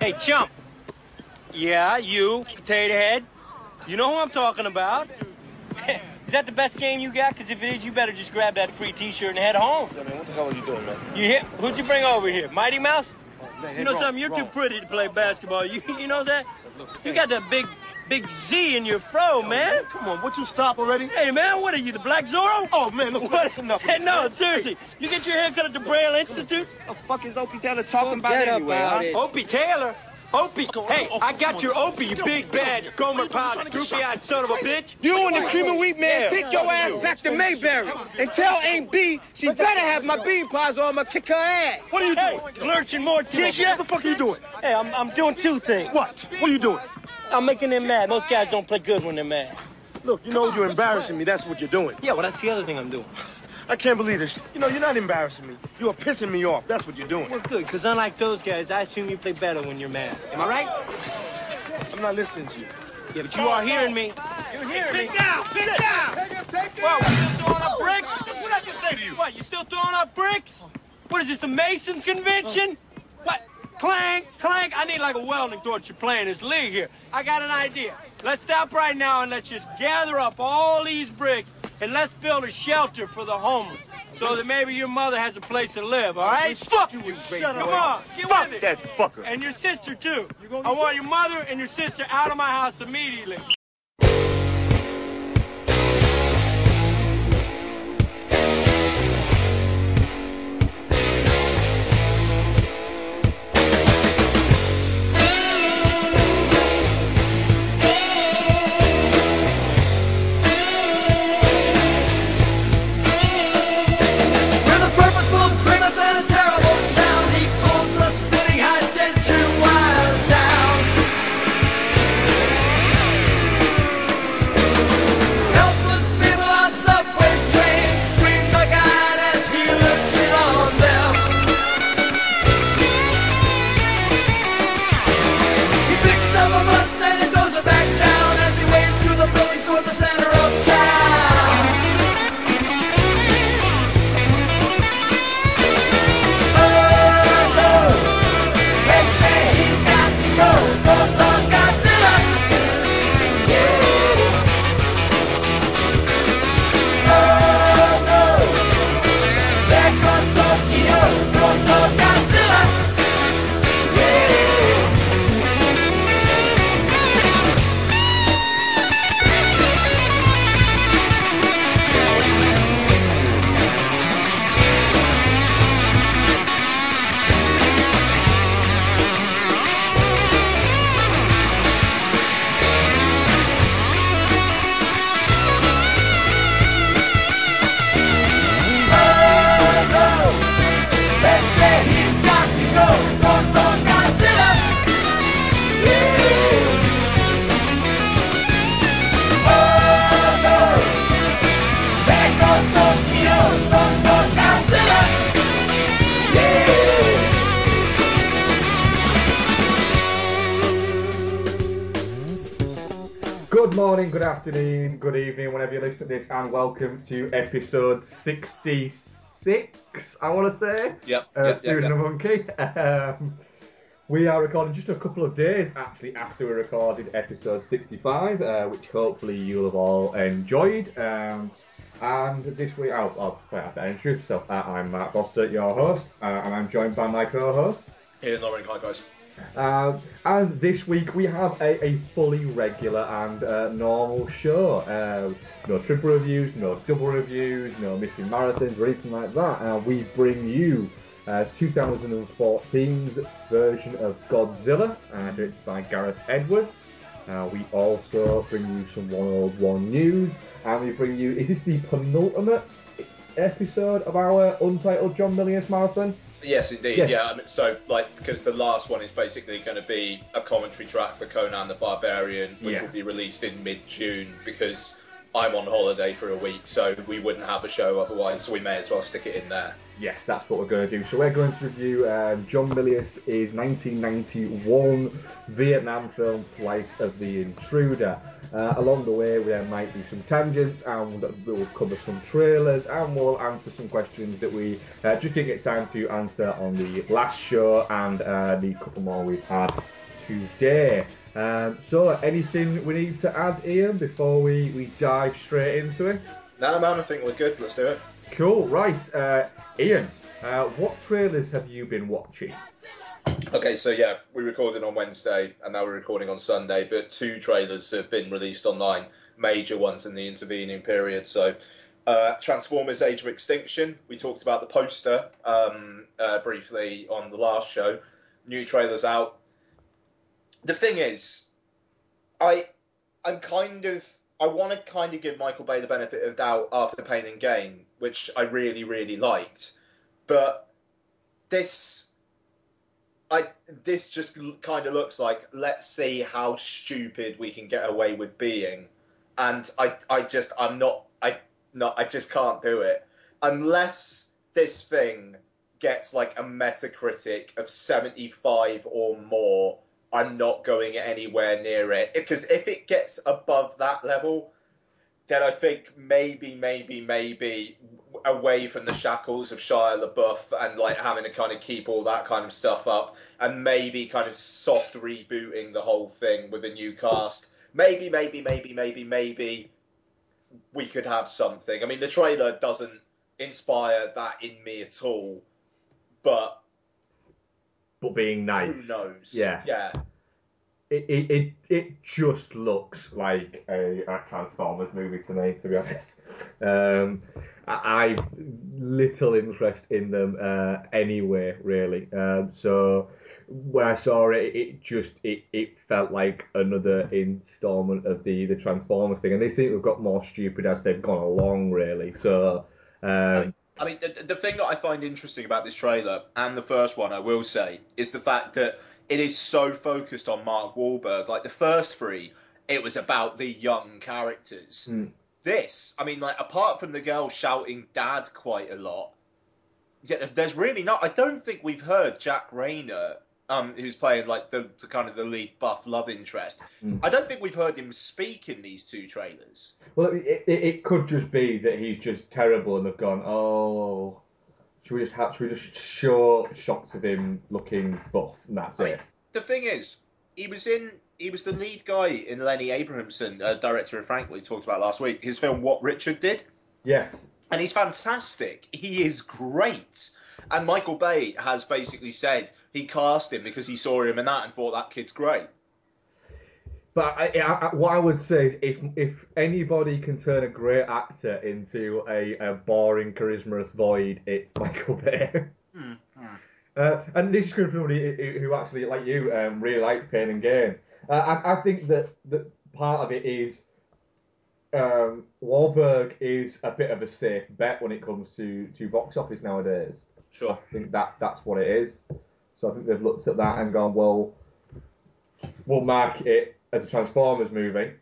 Hey, chump. Yeah, you, potato head. You know who I'm talking about. is that the best game you got? Because if it is, you better just grab that free T-shirt and head home. Yeah, man, what the hell are you doing, man? You hit? Who'd you bring over here? Mighty Mouse? Oh, man, You know wrong, something? You're wrong. too pretty to play basketball. You, you know that? You hey, got that big, big Z in your fro, man. Come on, would you stop already? Hey, man, what are you, the Black Zorro? Oh, man, look, What? that's enough. Hey, no, man. seriously. You get your hair cut at the Braille Institute? What the fuck is Opie Taylor talking about anyway, about huh? Opie Taylor? Opie. Go Hey, oh, I got on. your Opie, you big yo, bad Gomer yo, Pound, trying to get droopy eyed son of a bitch. You and the cream and wheat man, Yeah. take your ass back to Mayberry and tell Aunt Bee she better have my bean pies or I'm gonna kick her ass. What are you doing? Hey, doing? lurching more What the fuck are you doing? Hey, I'm, I'm doing two things. What? What are you doing? I'm making them mad. Most guys don't play good when they're mad. Look, you know you're embarrassing me. That's what you're doing. Yeah, well, that's the other thing I'm doing. I can't believe this. You know, you're not embarrassing me. You are pissing me off. That's what you're doing. Well, good, because unlike those guys, I assume you play better when you're mad. Am I right? I'm not listening to you. Yeah, but you are hearing me. You're hearing me. Pick down, get down. What, we still throwing up bricks? What did I just say to you? What, you still throwing up bricks? What is this, a Masons convention? What? Clank, clank. I need like a welding torch to play in this league here. I got an idea. Let's stop right now and let's just gather up all these bricks and let's build a shelter for the homeless so that maybe your mother has a place to live, all right? Fuck you, Shut Come on, get Fuck with it. that fucker. And your sister, too. I want your mother and your sister out of my house immediately. Good morning, good afternoon, good evening, whenever you listen to this, and welcome to episode 66, I want to say. Yep, Uh, yep, yep, Food yep. a Monkey. Um, we are recording just a couple of days, actually, after we recorded episode 65, uh, which hopefully you'll have all enjoyed. Um, and this week, I'll, I'll well, I have to introduce myself. Uh, I'm Matt Foster, your host, uh, and I'm joined by my co-host. Ian Loring, hi guys. Um, and this week we have a, a fully regular and uh, normal show. Uh, no triple reviews, no double reviews, no missing marathons or anything like that. Uh, we bring you uh, 2014's version of Godzilla, and it's by Gareth Edwards. Uh, we also bring you some 101 news, and we bring you. Is this the penultimate episode of our untitled John Milius marathon? Yes, indeed. Yes. Yeah. I mean, so, like, because the last one is basically going to be a commentary track for Conan the Barbarian, which Yeah. will be released in mid-June because I'm on holiday for a week, so we wouldn't have a show otherwise. So we may as well stick it in there. Yes, that's what we're going to do. So we're going to review um, John Milius' 1991 Vietnam film Flight of the Intruder. Uh, along the way, there might be some tangents, and we'll cover some trailers, and we'll answer some questions that we uh, just didn't get time to answer on the last show, and uh, the couple more we've had today. Um, so, anything we need to add, Ian, before we, we dive straight into it? No, man, I think we're good. Let's do it. Cool, right. Uh, Ian, uh, what trailers have you been watching? Okay, so yeah, we recorded on Wednesday and now we're recording on Sunday, but two trailers have been released online, major ones in the intervening period. So, uh, Transformers: Age of Extinction. We talked about the poster um, uh, briefly on the last show. New trailers out. The thing is, I I'm kind of I want to kind of give Michael Bay the benefit of doubt after Pain and Gain, which I really really liked, but this I this just kind of looks like let's see how stupid we can get away with being, and I I just I'm not I not I just can't do it. Unless this thing gets like a Metacritic of 75 or more. I'm not going anywhere near it. Because if it gets above that level, then I think maybe, maybe, maybe away from the shackles of Shia LaBeouf and like having to kind of keep all that kind of stuff up and maybe kind of soft rebooting the whole thing with a new cast. Maybe, maybe, maybe, maybe, maybe we could have something. I mean, the trailer doesn't inspire that in me at all, but But being nice. who knows? Yeah. Yeah. It, it, it, it just looks like a, a Transformers movie to me, to be honest. Um, I, I've little interest in them uh, anyway, really. Um, so when I saw it, it just it, it felt like another installment of the, the Transformers thing, and they seem to have got more stupid as they've gone along, really. So um, I mean, the, the thing that I find interesting about this trailer and the first one, I will say, is the fact that it is so focused on Mark Wahlberg. Like the first three, it was about the young characters. Mm. This, I mean, like apart from the girl shouting "Dad" quite a lot, yeah, there's really not. I don't think we've heard Jack Reynor, um, who's playing like the, the kind of the lead buff love interest. Mm. I don't think we've heard him speak in these two trailers. Well, it, it, it could just be that he's just terrible and they've gone, oh, should we just have, should we just show shots of him looking buff and that's I mean, it? the thing is, he was in. He was the lead guy in Lenny Abrahamson, uh, director of Frank, we talked about last week. His film What Richard Did, Yes. and he's fantastic. He is great. And Michael Bay has basically said he cast him because he saw him in that and thought that kid's great. But I, I, what I would say is if if anybody can turn a great actor into a, a boring, charismatic void, it's Michael Bay. Uh, and this is from somebody who- who actually, like you, um, really liked Pain and Gain. Uh, I, I think that, that part of it is um, Wahlberg is a bit of a safe bet when it comes to, to box office nowadays. Sure. I think that that's what it is. So I think they've looked at that and gone, well, we'll market it as a Transformers movie,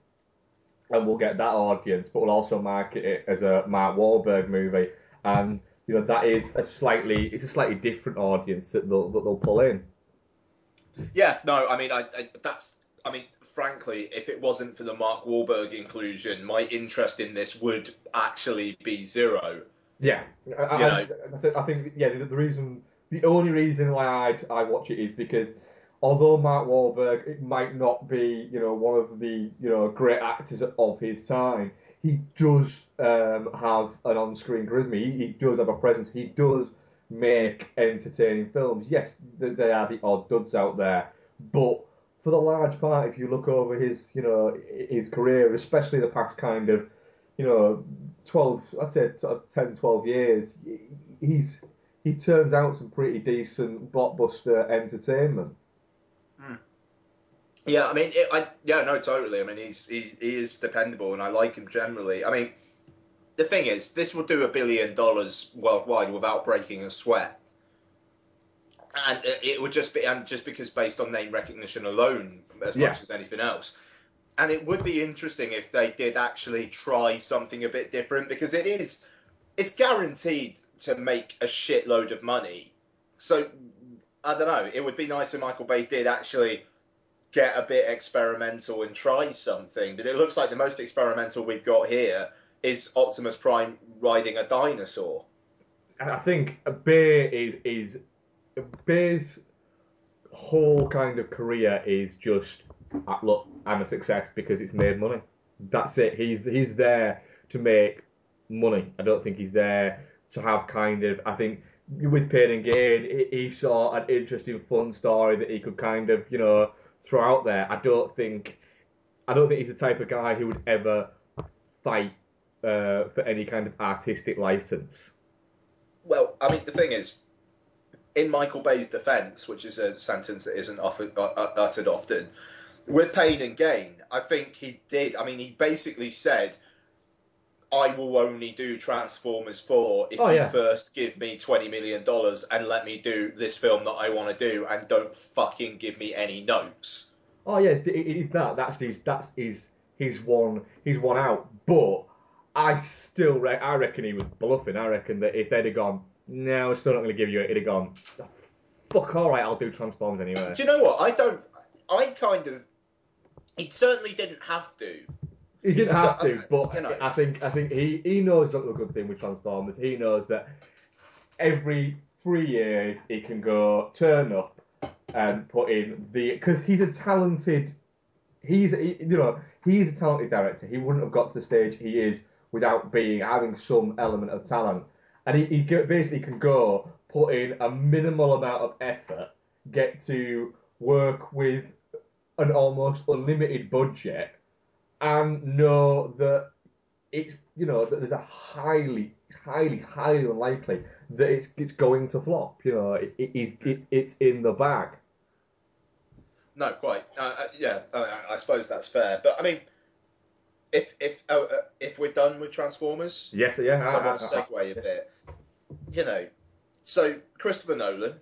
and we'll get that audience, but we'll also market it as a Mark Wahlberg movie, and you know that is a slightly it's a slightly different audience that they'll that they'll pull in. Yeah, no, I mean, I, I that's, I mean, frankly, if it wasn't for the Mark Wahlberg inclusion, my interest in this would actually be zero. Yeah, I, I, I. I, I think yeah the, the reason the only reason why I I watch it is because although Mark Wahlberg it might not be you know one of the you know great actors of his time, he does um, have an on-screen charisma. He, he does have a presence. He does make entertaining films. Yes, th- there are the odd duds out there, but for the large part, if you look over his you know his career, especially the past kind of you know 12 I'd say sort 10 12 years he's he turns out some pretty decent blockbuster entertainment Yeah, I mean, it, I yeah, no, totally. I mean, he's he, he is dependable, and I like him generally. I mean, the thing is, this will do a billion dollars worldwide without breaking a sweat, and it, would just be and just because based on name recognition alone, as Yeah. much as anything else. And it would be interesting if they did actually try something a bit different because it is it's guaranteed to make a shitload of money. So I don't know. It would be nice if Michael Bay did actually get a bit experimental and try something. But it looks like the most experimental we've got here is Optimus Prime riding a dinosaur. And I think Bay is is Bay's whole kind of career is just uh, look, I'm a success because it's made money. That's it. He's he's there to make money. I don't think he's there to have kind of. I think with Pain and Gain, he saw an interesting, fun story that he could kind of you know throw out there. I don't think I don't think he's the type of guy who would ever fight uh, for any kind of artistic license. Well, I mean, the thing is, in Michael Bay's defence, which is a sentence that isn't often, uh, uttered often, with Pain and Gain, I think he did. I mean, he basically said, "I will only do Transformers 4 if Oh, you yeah. first give me twenty million dollars and let me do this film that I want to do, and don't fucking give me any notes." Oh yeah, it, it, that. That's his. That's his. His one. His one out. But I still. Re- I reckon he was bluffing. I reckon that if they'd have gone, no, we're still not going to give you it. He'd have gone, fuck. All right, I'll do Transformers anyway. Do you know what? I don't. I kind of. He certainly didn't have to. He didn't have to, but you know. I think I think he, he knows not the good thing with Transformers. He knows that every three years he can go turn up and put in the because he's a talented he's he, you know he's a talented director. He wouldn't have got to the stage he is without being having some element of talent, and he, he basically can go put in a minimal amount of effort, get to work with an almost unlimited budget and know that it's you know that there's a highly highly highly unlikely that it's it's going to flop you know it, it, it's it's it's in the bag No, quite. Uh, uh, yeah, uh, I suppose that's fair. But I mean, if if oh, uh, if we're done with Transformers, yes yeah I- so I I- want to I- segue a bit. You know, so Christopher Nolan,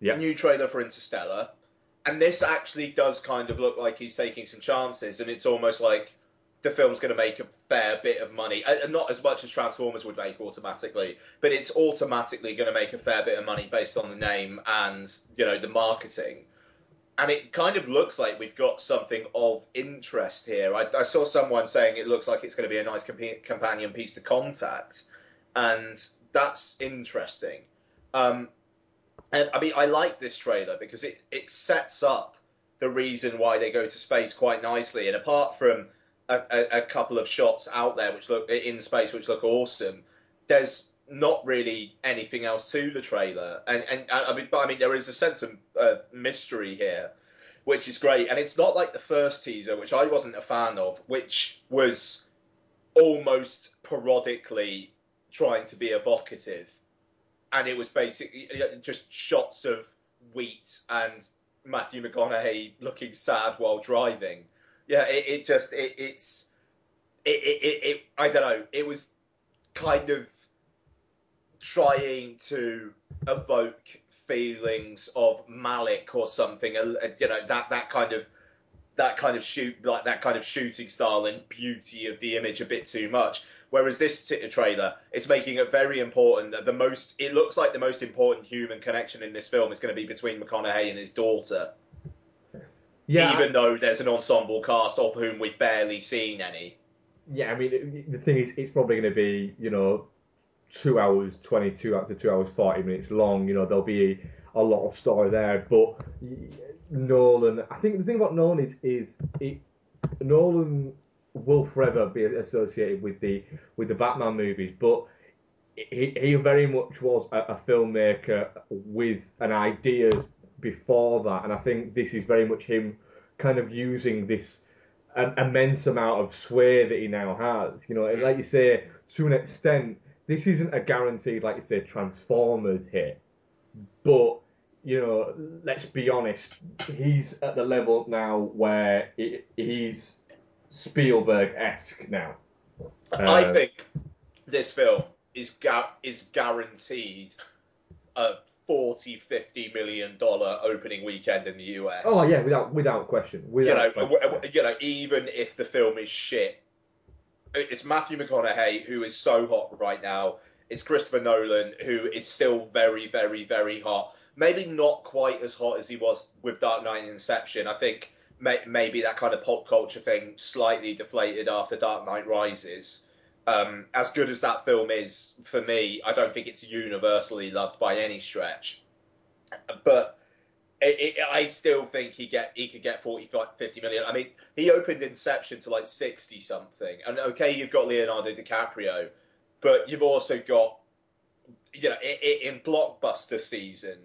Yeah. new trailer for Interstellar, and this actually does kind of look like he's taking some chances, and it's almost like the film's going to make a fair bit of money, Uh, and not as much as Transformers would make automatically, but it's automatically going to make a fair bit of money based on the name and you know the marketing. And it kind of looks like we've got something of interest here. I, I saw someone saying it looks like it's going to be a nice compa- companion piece to Contact, and that's interesting. Um, and I mean, I like this trailer because it, it sets up the reason why they go to space quite nicely. And apart from a, a, a couple of shots out there which look in space which look awesome, there's not really anything else to the trailer. And and I mean, but I mean, there is a sense of uh, mystery here, which is great. And it's not like the first teaser, which I wasn't a fan of, which was almost parodically trying to be evocative and it was basically just shots of wheat and Matthew McConaughey looking sad while driving. Yeah, it, it just it, it's it, it, it, it I don't know. It was kind of trying to evoke feelings of Malick or something. uh, You know that that kind of that kind of shoot like that kind of shooting style and beauty of the image a bit too much. Whereas this trailer, it's making it very important that the most it looks like the most important human connection in this film is going to be between McConaughey and his daughter. yeah Even though there's an ensemble cast of whom we've barely seen any. yeah I mean the thing is it's probably going to be you know two hours twenty two up to two hours forty minutes long you know there'll be a lot of story there but Nolan I think the thing about Nolan is is it Nolan will forever be associated with the with the Batman movies, but he, he very much was a, a filmmaker with an ideas before that, and I think this is very much him kind of using this an immense amount of sway that he now has. You know, like you say, to an extent, this isn't a guaranteed, like you say, Transformers hit, but you know, let's be honest, he's at the level now where he, he's Spielberg esque now. I Uh, think this film is ga- is guaranteed a 40 50 million dollar opening weekend in the US. Oh yeah, without without question. you know, question. you know, even if the film is shit, it's Matthew McConaughey who is so hot right now. It's Christopher Nolan who is still very, very, very hot. Maybe not quite as hot as he was with Dark Knight and Inception. I think may, maybe that kind of pop culture thing slightly deflated after Dark Knight Rises. Um, as good as that film is for me, I don't think it's universally loved by any stretch. But it, it, I still think he get he could get 40, 50 million. I mean, he opened Inception to like 60 something. And okay, you've got Leonardo DiCaprio, but you've also got, you know, in, in blockbuster season,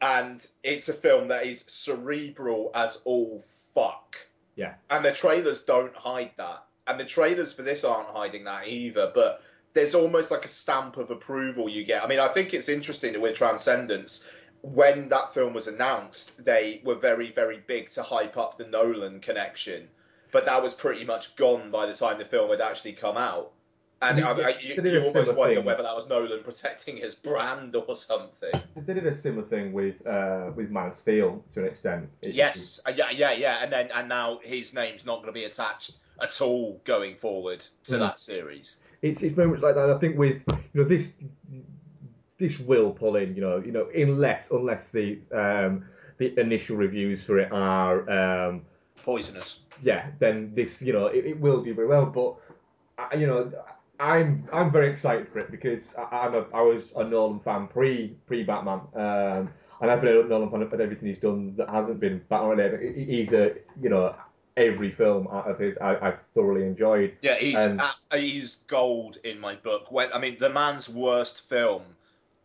and it's a film that is cerebral as all fuck. Yeah. And the trailers don't hide that. And the trailers for this aren't hiding that either, but there's almost like a stamp of approval you get. I mean, I think it's interesting that with Transcendence, when that film was announced, they were very, very big to hype up the Nolan connection. But that was pretty much gone by the time the film had actually come out. And I, I, you, They did a you almost wonder thing. whether that was Nolan protecting his brand or something. They did a similar thing with uh, with Man of Steel to an extent. It- Yes, uh, yeah, yeah, yeah, and then and now his name's not going to be attached at all going forward to Mm. that series. it's it's very much like that. I think with you know this this will pull in. You know, you know, unless unless the um, the initial reviews for it are um, Poisonous. yeah, then this you know it, it will do very well. But I, you know, I'm I'm very excited for it because I, I'm a I was a Nolan fan pre pre Batman. Um, and I've been a Nolan fan of everything he's done that hasn't been Batman. He- He's a you know every film out of his I, I've thoroughly enjoyed. Yeah, he's And- uh, he's gold in my book. When I mean, the man's worst film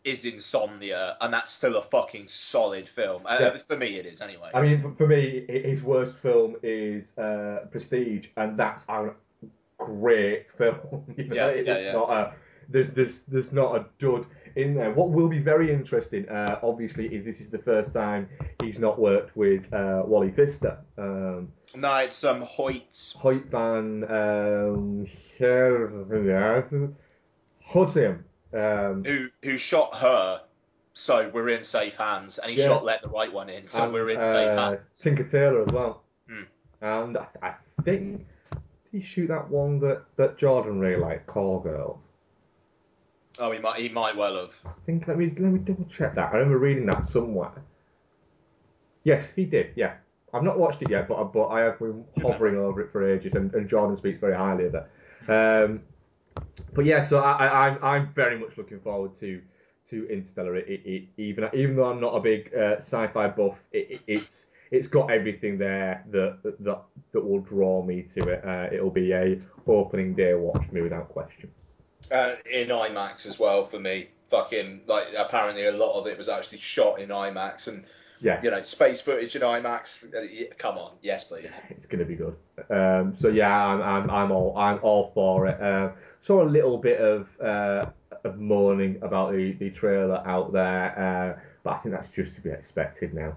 is Insomnia, and that's still a fucking solid film. Uh, Yeah. For me, it is anyway. I mean, for, for me, his worst film is uh, Prestige, and that's a great film. You know, Yeah, yeah, it's yeah. not a there's there's there's not a dud in there. What will be very interesting, uh, obviously, is this is the first time he's not worked with uh, Wally Pfister. Um, no, it's um Hoyt. Hoyt van um. Um, who who shot her. So we're in safe hands, and he Yeah. shot let the right one in. So and, we're in safe uh, hands. Tinker Tailor as well. Hmm. And I, I think he shoot that one that, that Jordan really liked, Call Girl. Oh, he might he might well have. I think let me let me double check that. I remember reading that somewhere. Yes, he did. Yeah, I've not watched it yet, but but I have been hovering over it for ages, and, and Jordan speaks very highly of it. Um, but yeah, so I, I, I'm I'm very much looking forward to to Interstellar. It, it, it, even even though I'm not a big uh, sci-fi buff, it, it, it's it's got everything there that that that will draw me to it. Uh, it'll be a opening day watch me without question. Uh, in IMAX as well for me. Fucking like apparently a lot of it was actually shot in IMAX, and Yeah. you know space footage in IMAX. uh, Come on, yes please. it's going to be good. Um, so yeah, I'm, I'm I'm all I'm all for it. Um, saw a little bit of uh, of moaning about the, the trailer out there, uh, but I think that's just to be expected now.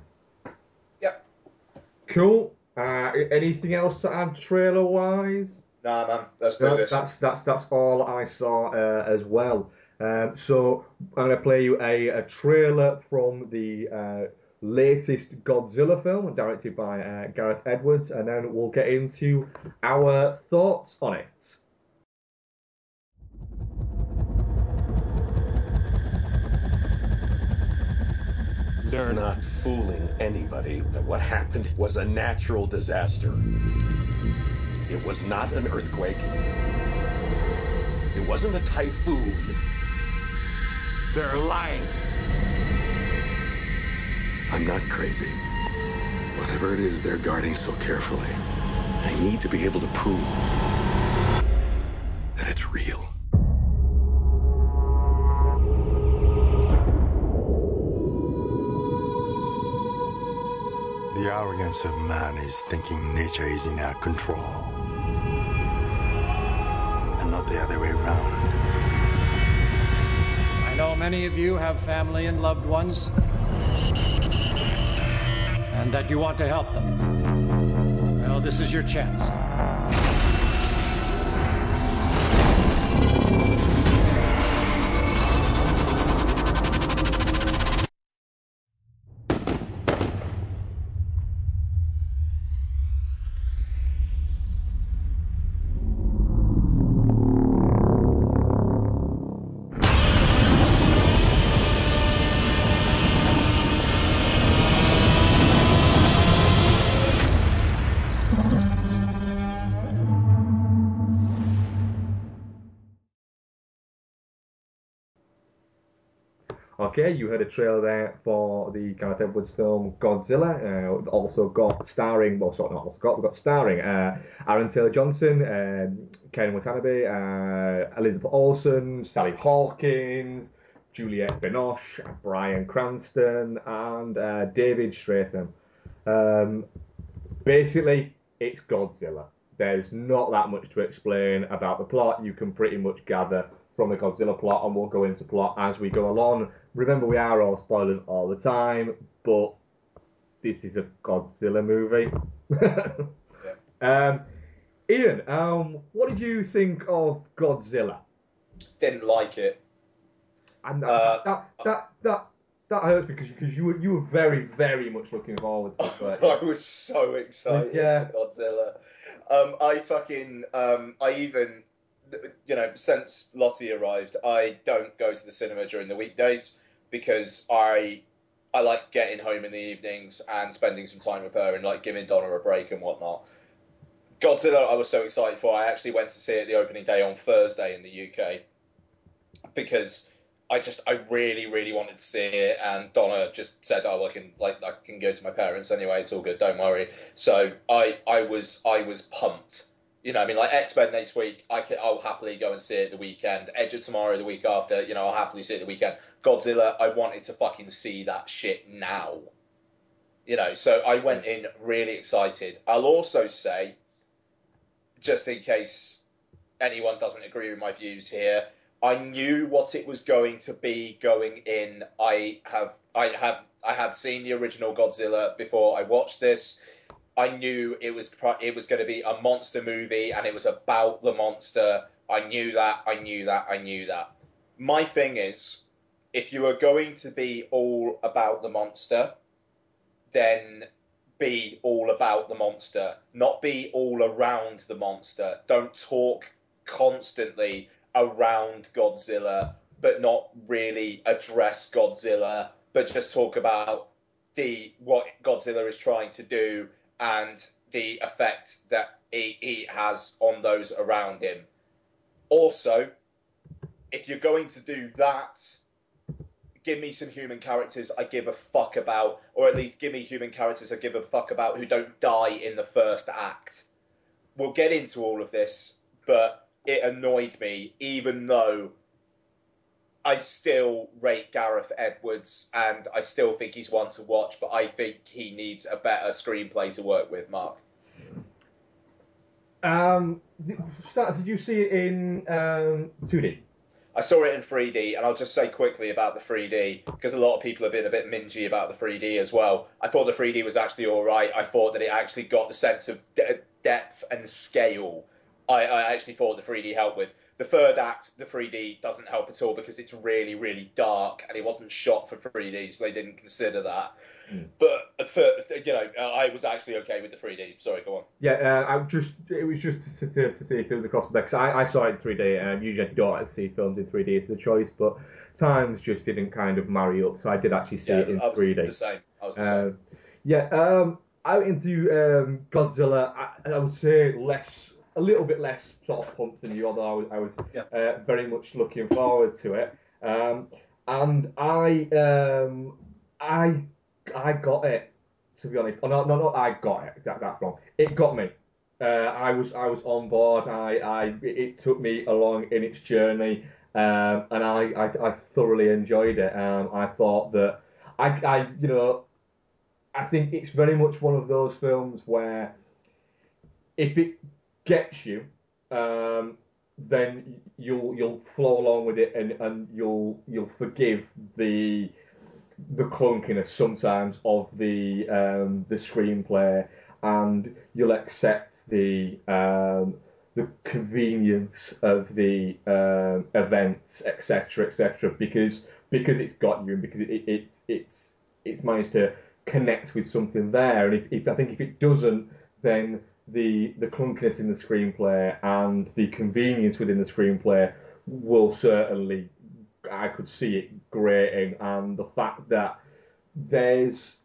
Yep. Cool. Uh, anything else to add trailer wise? Nah, man, let's do That's, this. that's that's that's all I saw uh, as well. Um, so I'm going to play you a, a trailer from the uh, latest Godzilla film, directed by uh, Gareth Edwards, and then we'll get into our thoughts on it. They're not fooling anybody that what happened was a natural disaster. It was not an earthquake. It wasn't a typhoon. They're lying. I'm not crazy. Whatever it is they're guarding so carefully, I need to be able to prove that it's real. The arrogance of man is thinking nature is in our control. And not the other way around. I know many of you have family and loved ones, and that you want to help them. Well, this is your chance. Okay, you heard a trailer there for the Gareth Edwards film Godzilla. Uh, also got starring, well, sort of not also got, we've got starring uh, Aaron Taylor Johnson, um, Ken Watanabe, uh, Elizabeth Olsen, Sally Hawkins, Juliette Binoche, Bryan Cranston, and uh, David Strathairn. Um, basically, it's Godzilla. There's not that much to explain about the plot. You can pretty much gather from the Godzilla plot, and we'll go into plot as we go along. Remember, we are all spoilers all the time, but this is a Godzilla movie. um, Ian, um, what did you think of Godzilla? Didn't like it. And that, Uh, that, that, that, that hurts because because you were you were very very much looking forward to it. I was so excited Yeah. for Godzilla. Um, I fucking, um, I even, you know, since Lottie arrived, I don't go to the cinema during the weekdays because I, I like getting home in the evenings and spending some time with her and like giving Donna a break and whatnot. Godzilla, I was so excited for. I actually went to see it the opening day on Thursday in the UK because I just I really really wanted to see it, and Donna just said, "Oh, I can like I can go to my parents anyway. It's all good. Don't worry." So I I was I was pumped. You know, I mean, like X Men next week, I can I'll happily go and see it the weekend. Edge of Tomorrow the week after, you know, I'll happily see it the weekend. Godzilla, I wanted to fucking see that shit now. You know, so I went in really excited. I'll also say, just in case anyone doesn't agree with my views here, I knew what it was going to be going in. I have I have I had seen the original Godzilla before I watched this. I knew it was it was going to be a monster movie and it was about the monster. I knew that. I knew that. I knew that. My thing is, if you are going to be all about the monster, then be all about the monster, not be all around the monster. Don't talk constantly around Godzilla, but not really address Godzilla, but just talk about the what Godzilla is trying to do and the effect that he, has on those around him. Also, if you're going to do that, give me some human characters I give a fuck about, or at least give me human characters I give a fuck about who don't die in the first act. We'll get into all of this, but it annoyed me, even though I still rate Gareth Edwards and I still think he's one to watch, but I think he needs a better screenplay to work with, Mark. um, did, you see it in um, 2D? I saw it in 3D, and I'll just say quickly about the 3D because a lot of people have been a bit mingy about the 3D as well. I thought the 3D was actually all right. I thought that it actually got the sense of de- depth and scale. I, I actually thought the 3D helped with. The third act, the 3D doesn't help at all because it's really, really dark, and it wasn't shot for 3D, so they didn't consider that. But a third, you know, uh, I was actually okay with the 3D. Sorry, go on. Yeah, uh, I just it was just to, to, to see if there was a cost because I, I saw it in 3D and usually I don't like to see films in 3D. as a choice, but times just didn't kind of marry up, so I did actually see Yeah, it in I was 3D. the same. I was the Uh, same. yeah, um, out into um, Godzilla, I, I would say less, a little bit less sort of pumped than you, although I was, I was uh, very much looking forward to it. Um, and I, um, I, I got it. To be honest, oh, no, no, no, I got it. That, that's wrong. It got me. Uh, I was, I was on board. I, I, it, it took me along in its journey, um, and I, I, I thoroughly enjoyed it. Um, I thought that, I, I, you know, I think it's very much one of those films where if it gets you, um, then you'll you'll flow along with it and, and you'll you'll forgive the the clunkiness sometimes of the um, the screenplay and you'll accept the um, the convenience of the um, events etc etc because because it's got you and because it, it, it's it's it's managed to connect with something there. And if, if I think if it doesn't then the the clunkiness in the screenplay and the convenience within the screenplay will certainly I could see it grating and the fact that there's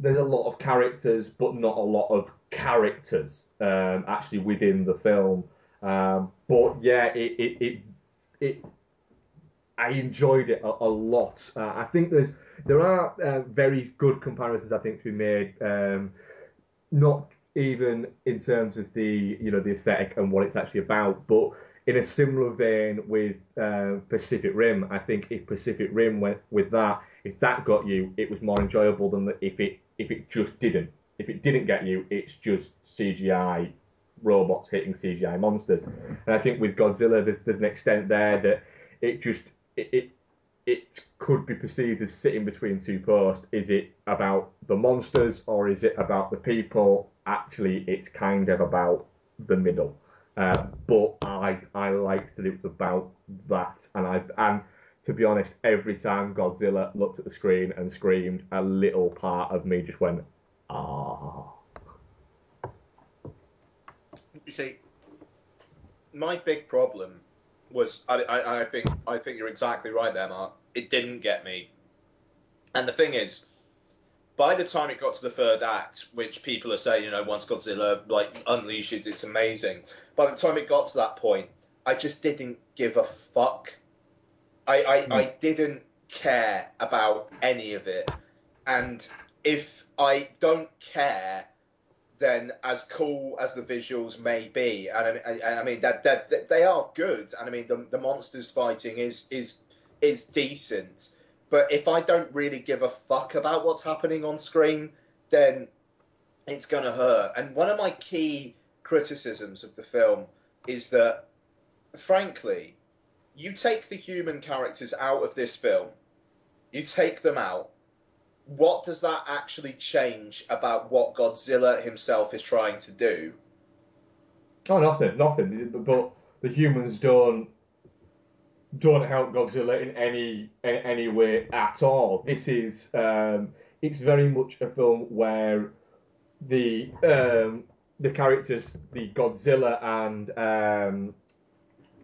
there's a lot of characters but not a lot of characters um, actually within the film um, but yeah it it, it it I enjoyed it a, a lot. Uh, I think there's there are uh, very good comparisons I think to be made. Um, not even in terms of the you know the aesthetic and what it's actually about, but in a similar vein with uh, Pacific Rim, I think if Pacific Rim went with that, if that got you, it was more enjoyable than if it if it just didn't. If it didn't get you, it's just CGI robots hitting CGI monsters. And I think with Godzilla, there's there's an extent there that it just it, it it could be perceived as sitting between two posts. Is it about the monsters or is it about the people? Actually, it's kind of about the middle. Uh, but I I liked that it was about that, and I and to be honest, every time Godzilla looked at the screen and screamed, a little part of me just went, ah. You see, my big problem was I, I, I think I think you're exactly right there, Mark. It didn't get me, and the thing is, by the time it got to the third act, which people are saying, you know, once Godzilla like unleashes, it's amazing. By the time it got to that point, I just didn't give a fuck. I I, hmm. I didn't care about any of it, and if I don't care, then as cool as the visuals may be, and I, I, I mean that, that, that they are good, and I mean the, the monsters fighting is is is decent, but if I don't really give a fuck about what's happening on screen, then it's gonna hurt. And one of my key criticisms of the film is that, frankly, you take the human characters out of this film, you take them out, what does that actually change about what Godzilla himself is trying to do? Oh, nothing, nothing. But the humans don't don't help Godzilla in any in any way at all. This is um, it's very much a film where the um, the characters, the Godzilla and um,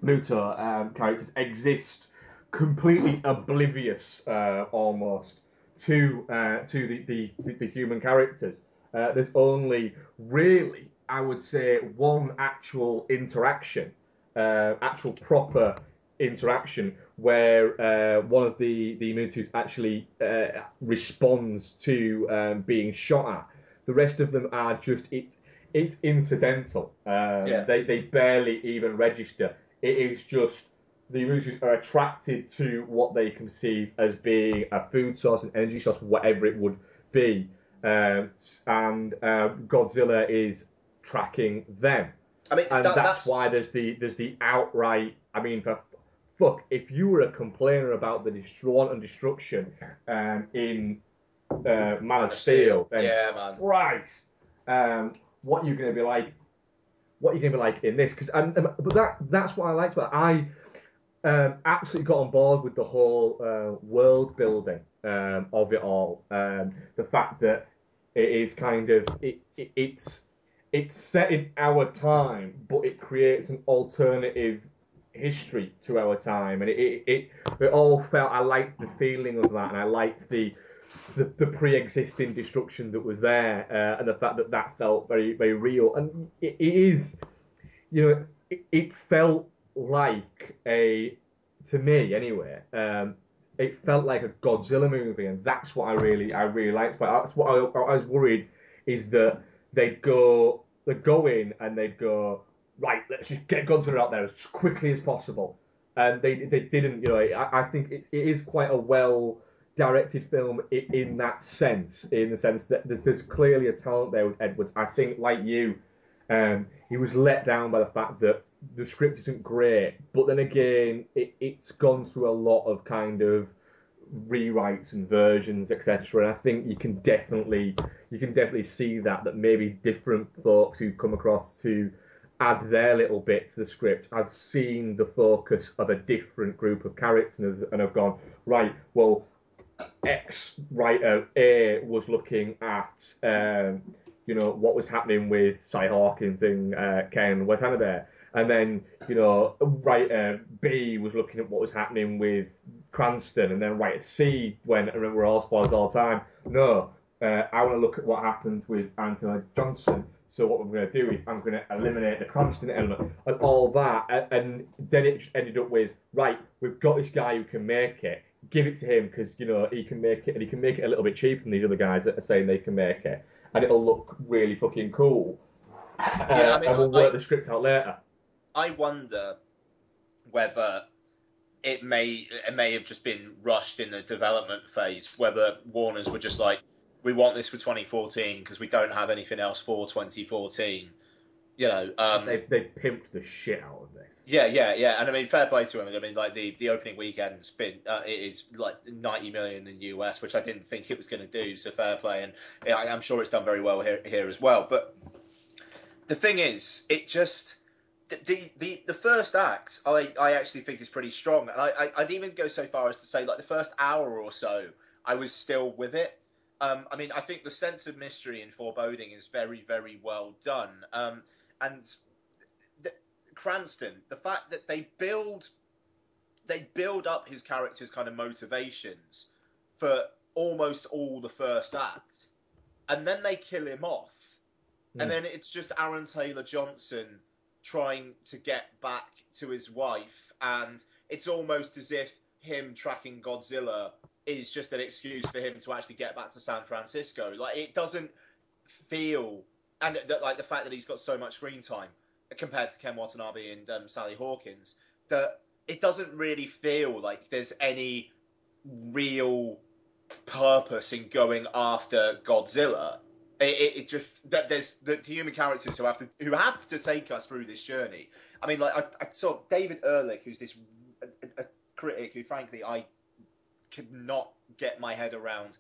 Muto um, characters, exist completely oblivious, uh, almost to uh, to the, the, the human characters. Uh, there's only really, I would say, one actual interaction, uh, actual proper interaction, where uh, one of the the Mutus actually uh, responds to um, being shot at. The rest of them are just it. It's incidental. Um, Yeah. They they barely even register. It is just the Mutus are attracted to what they conceive as being a food source, an energy source, whatever it would be. Um, and uh, Godzilla is tracking them. I mean, and that- that's, that's- why there's the there's the outright. I mean, for fuck, if you were a complainer about the destroy and destruction um, in uh, Man of Steel, then Yeah, man. Christ, um, what you're going to be like? What are you're going to be like in this? Because and- but that that's what I liked about it. I um, absolutely got on board with the whole uh, world building um, of it all. Um, the fact that it is kind of it, it, it's it's set in our time, but it creates an alternative history to our time, and it it, it, it all felt. I liked the feeling of that, and I liked the the, the pre-existing destruction that was there, uh, and the fact that that felt very very real, and it, it is, you know, it, it felt like a to me anyway. Um, it felt like a Godzilla movie, and that's what I really I really liked. But that's what I, I was worried is that they'd go they'd go in and they'd go right. Let's just get Godzilla out there as quickly as possible, and they they didn't. You know, I, I think it, it is quite a well directed film in, in that sense, in the sense that there's, there's clearly a talent there with Edwards. I think, like you, um, he was let down by the fact that the script isn't great, but then again, it, it's gone through a lot of kind of rewrites and versions, etc. And I think you can definitely you can definitely see that that maybe different folks who come across to add their little bit to the script. I've seen the focus of a different group of characters and have gone right. Well, X writer A was looking at um, you know what was happening with Cy Hawkins and uh, Ken Watanabe, and then you know writer B was looking at what was happening with Cranston, and then writer C went and we're all spoilers all the time. No, uh, I want to look at what happened with Anthony Johnson. So what we're going to do is I'm going to eliminate the Cranston element and all that, and, and then it just ended up with right, we've got this guy who can make it. Give it to him because you know he can make it, and he can make it a little bit cheaper than these other guys that are saying they can make it, and it'll look really fucking cool. Uh, Yeah, I mean, and we'll I- work the script out later. I wonder whether it may it may have just been rushed in the development phase. Whether Warner's were just like, we want this for 2014 because we don't have anything else for 2014. You know, um, they they pimped the shit out of this. yeah, yeah, yeah. And I mean, fair play to him. I mean, like the, the opening weekend's been uh, it is like 90 million in the US, which I didn't think it was going to do. So fair play, and yeah, I- I'm sure it's done very well here here as well. But the thing is, it just the the the, first act I, I actually think is pretty strong, and I, I I'd even go so far as to say like the first hour or so I was still with it. Um, I mean, I think the sense of mystery and foreboding is very very well done. Um, and the, Cranston, the fact that they build they build up his character's kind of motivations for almost all the first act, and then they kill him off, and Mm. then it's just Aaron Taylor Johnson trying to get back to his wife, and it's almost as if him tracking Godzilla is just an excuse for him to actually get back to San Francisco. Like it doesn't feel, and that like the fact that he's got so much screen time compared to Ken Watanabe and um, Sally Hawkins, that it doesn't really feel like there's any real purpose in going after Godzilla. It, it, it just that there's the, the human characters who have to who have to take us through this journey. I mean, like I, I saw David Ehrlich, who's this a, a critic who, frankly, I could not get my head around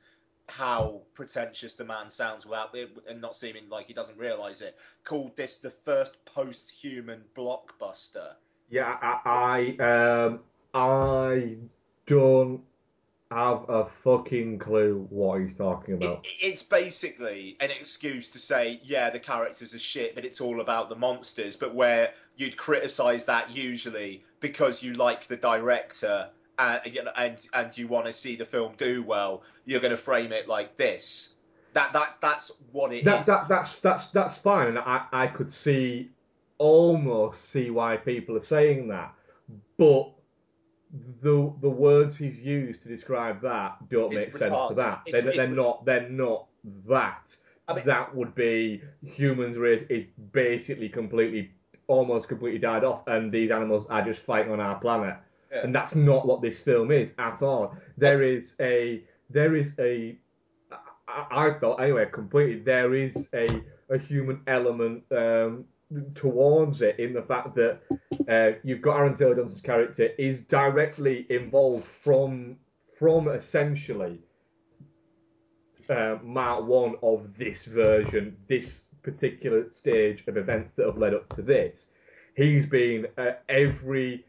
how pretentious the man sounds without it and not seeming like he doesn't realize it. Called this the first post-human blockbuster. Yeah, I, I um I don't have a fucking clue what he's talking about. It's basically an excuse to say, yeah, the characters are shit, but it's all about the monsters. But where you'd criticize that usually because you like the director and you know, and and you want to see the film do well, you're going to frame it like this. That that that's what it is. that, that that's that's that's fine, and I I could see almost see why people are saying that, but the the words he's used to describe that don't It's make sense to that. It's- they're, it's they're not they're not that. I mean- that would be humans race is basically completely almost completely died off, and these animals are just fighting on our planet. Yeah. And that's not what this film is at all. There is a there is a I, I felt anyway completely there is a a human element um, towards it in the fact that uh, you've got Aaron Taylor Johnson's character is directly involved from from essentially uh, Mark One of this version, this particular stage of events that have led up to this. He's been at every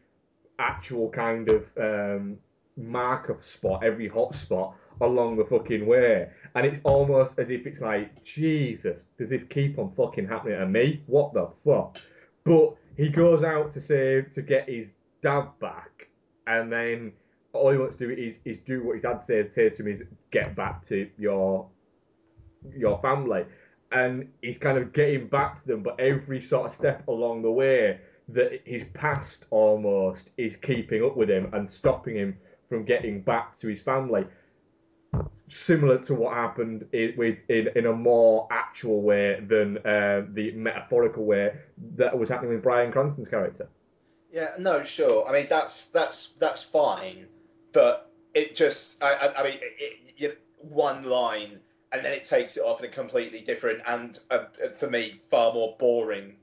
actual kind of um, marker spot, every hot spot along the fucking way. And it's almost as if it's like, Jesus, does this keep on fucking happening to me? What the fuck? But he goes out to save to get his dad back, and then all he wants to do is, is do what his dad says to him is get back to your your family. And he's kind of getting back to them, but every sort of step along the way that his past almost is keeping up with him and stopping him from getting back to his family. Similar to what happened in, with in, in a more actual way than uh, the metaphorical way that was happening with Bryan Cranston's character. Yeah, no, sure. I mean, that's that's that's fine, but it just, I, I, I mean, it, you one line and then it takes it off in a completely different and uh, for me far more boring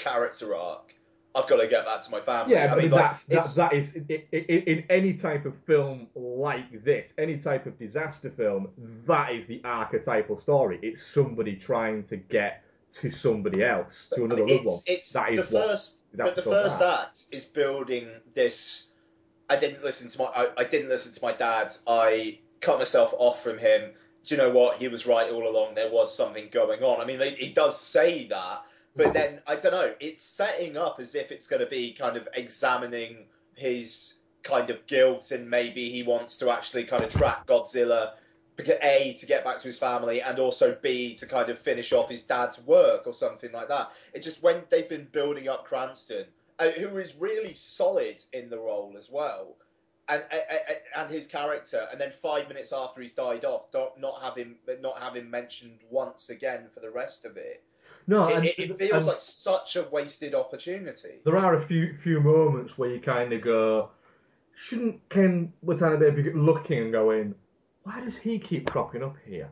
character arc. I've got to get back to my family. Yeah, I but mean, like, that's, that, that is in, in, in any type of film like this, any type of disaster film, that is the archetypal story. It's somebody trying to get to somebody else, to another loved one. it's, it's That is the first, but the first that. act is building this. I didn't listen to my. I, I didn't listen to my dad. I cut myself off from him. Do you know what? He was right all along. There was something going on. I mean, he does say that, but then I don't know. It's setting up as if it's going to be kind of examining his kind of guilt, and maybe he wants to actually kind of track Godzilla a to get back to his family and also b to kind of finish off his dad's work or something like that. It just when they've been building up Cranston, uh, who is really solid in the role as well. And, and and his character, and then five minutes after he's died off, not have him not have him mentioned once again for the rest of it. No, it, and- it, feels like such a wasted opportunity. there are a few few moments where you kind of go, shouldn't Ken Watanabe be looking and going, why does he keep cropping up here?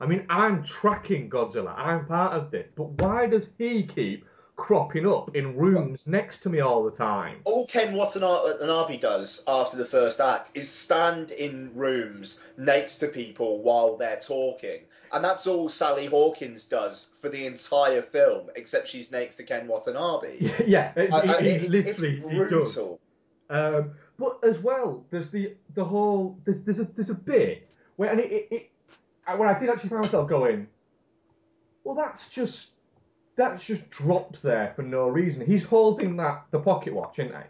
I mean, I'm tracking Godzilla, I'm part of this, but why does he keep cropping up in rooms next to me all the time? all Ken Watanabe does after the first act is stand in rooms next to people while they're talking. And that's all Sally Hawkins does for the entire film, except she's next to Ken Watanabe. yeah, it, I- it- it it's- literally it's brutal. Um, but as well, there's the the whole there's there's a there's a bit where and it, it, it when I did actually find myself going, well, that's just that's just dropped there for no reason. He's holding that the pocket watch, isn't he?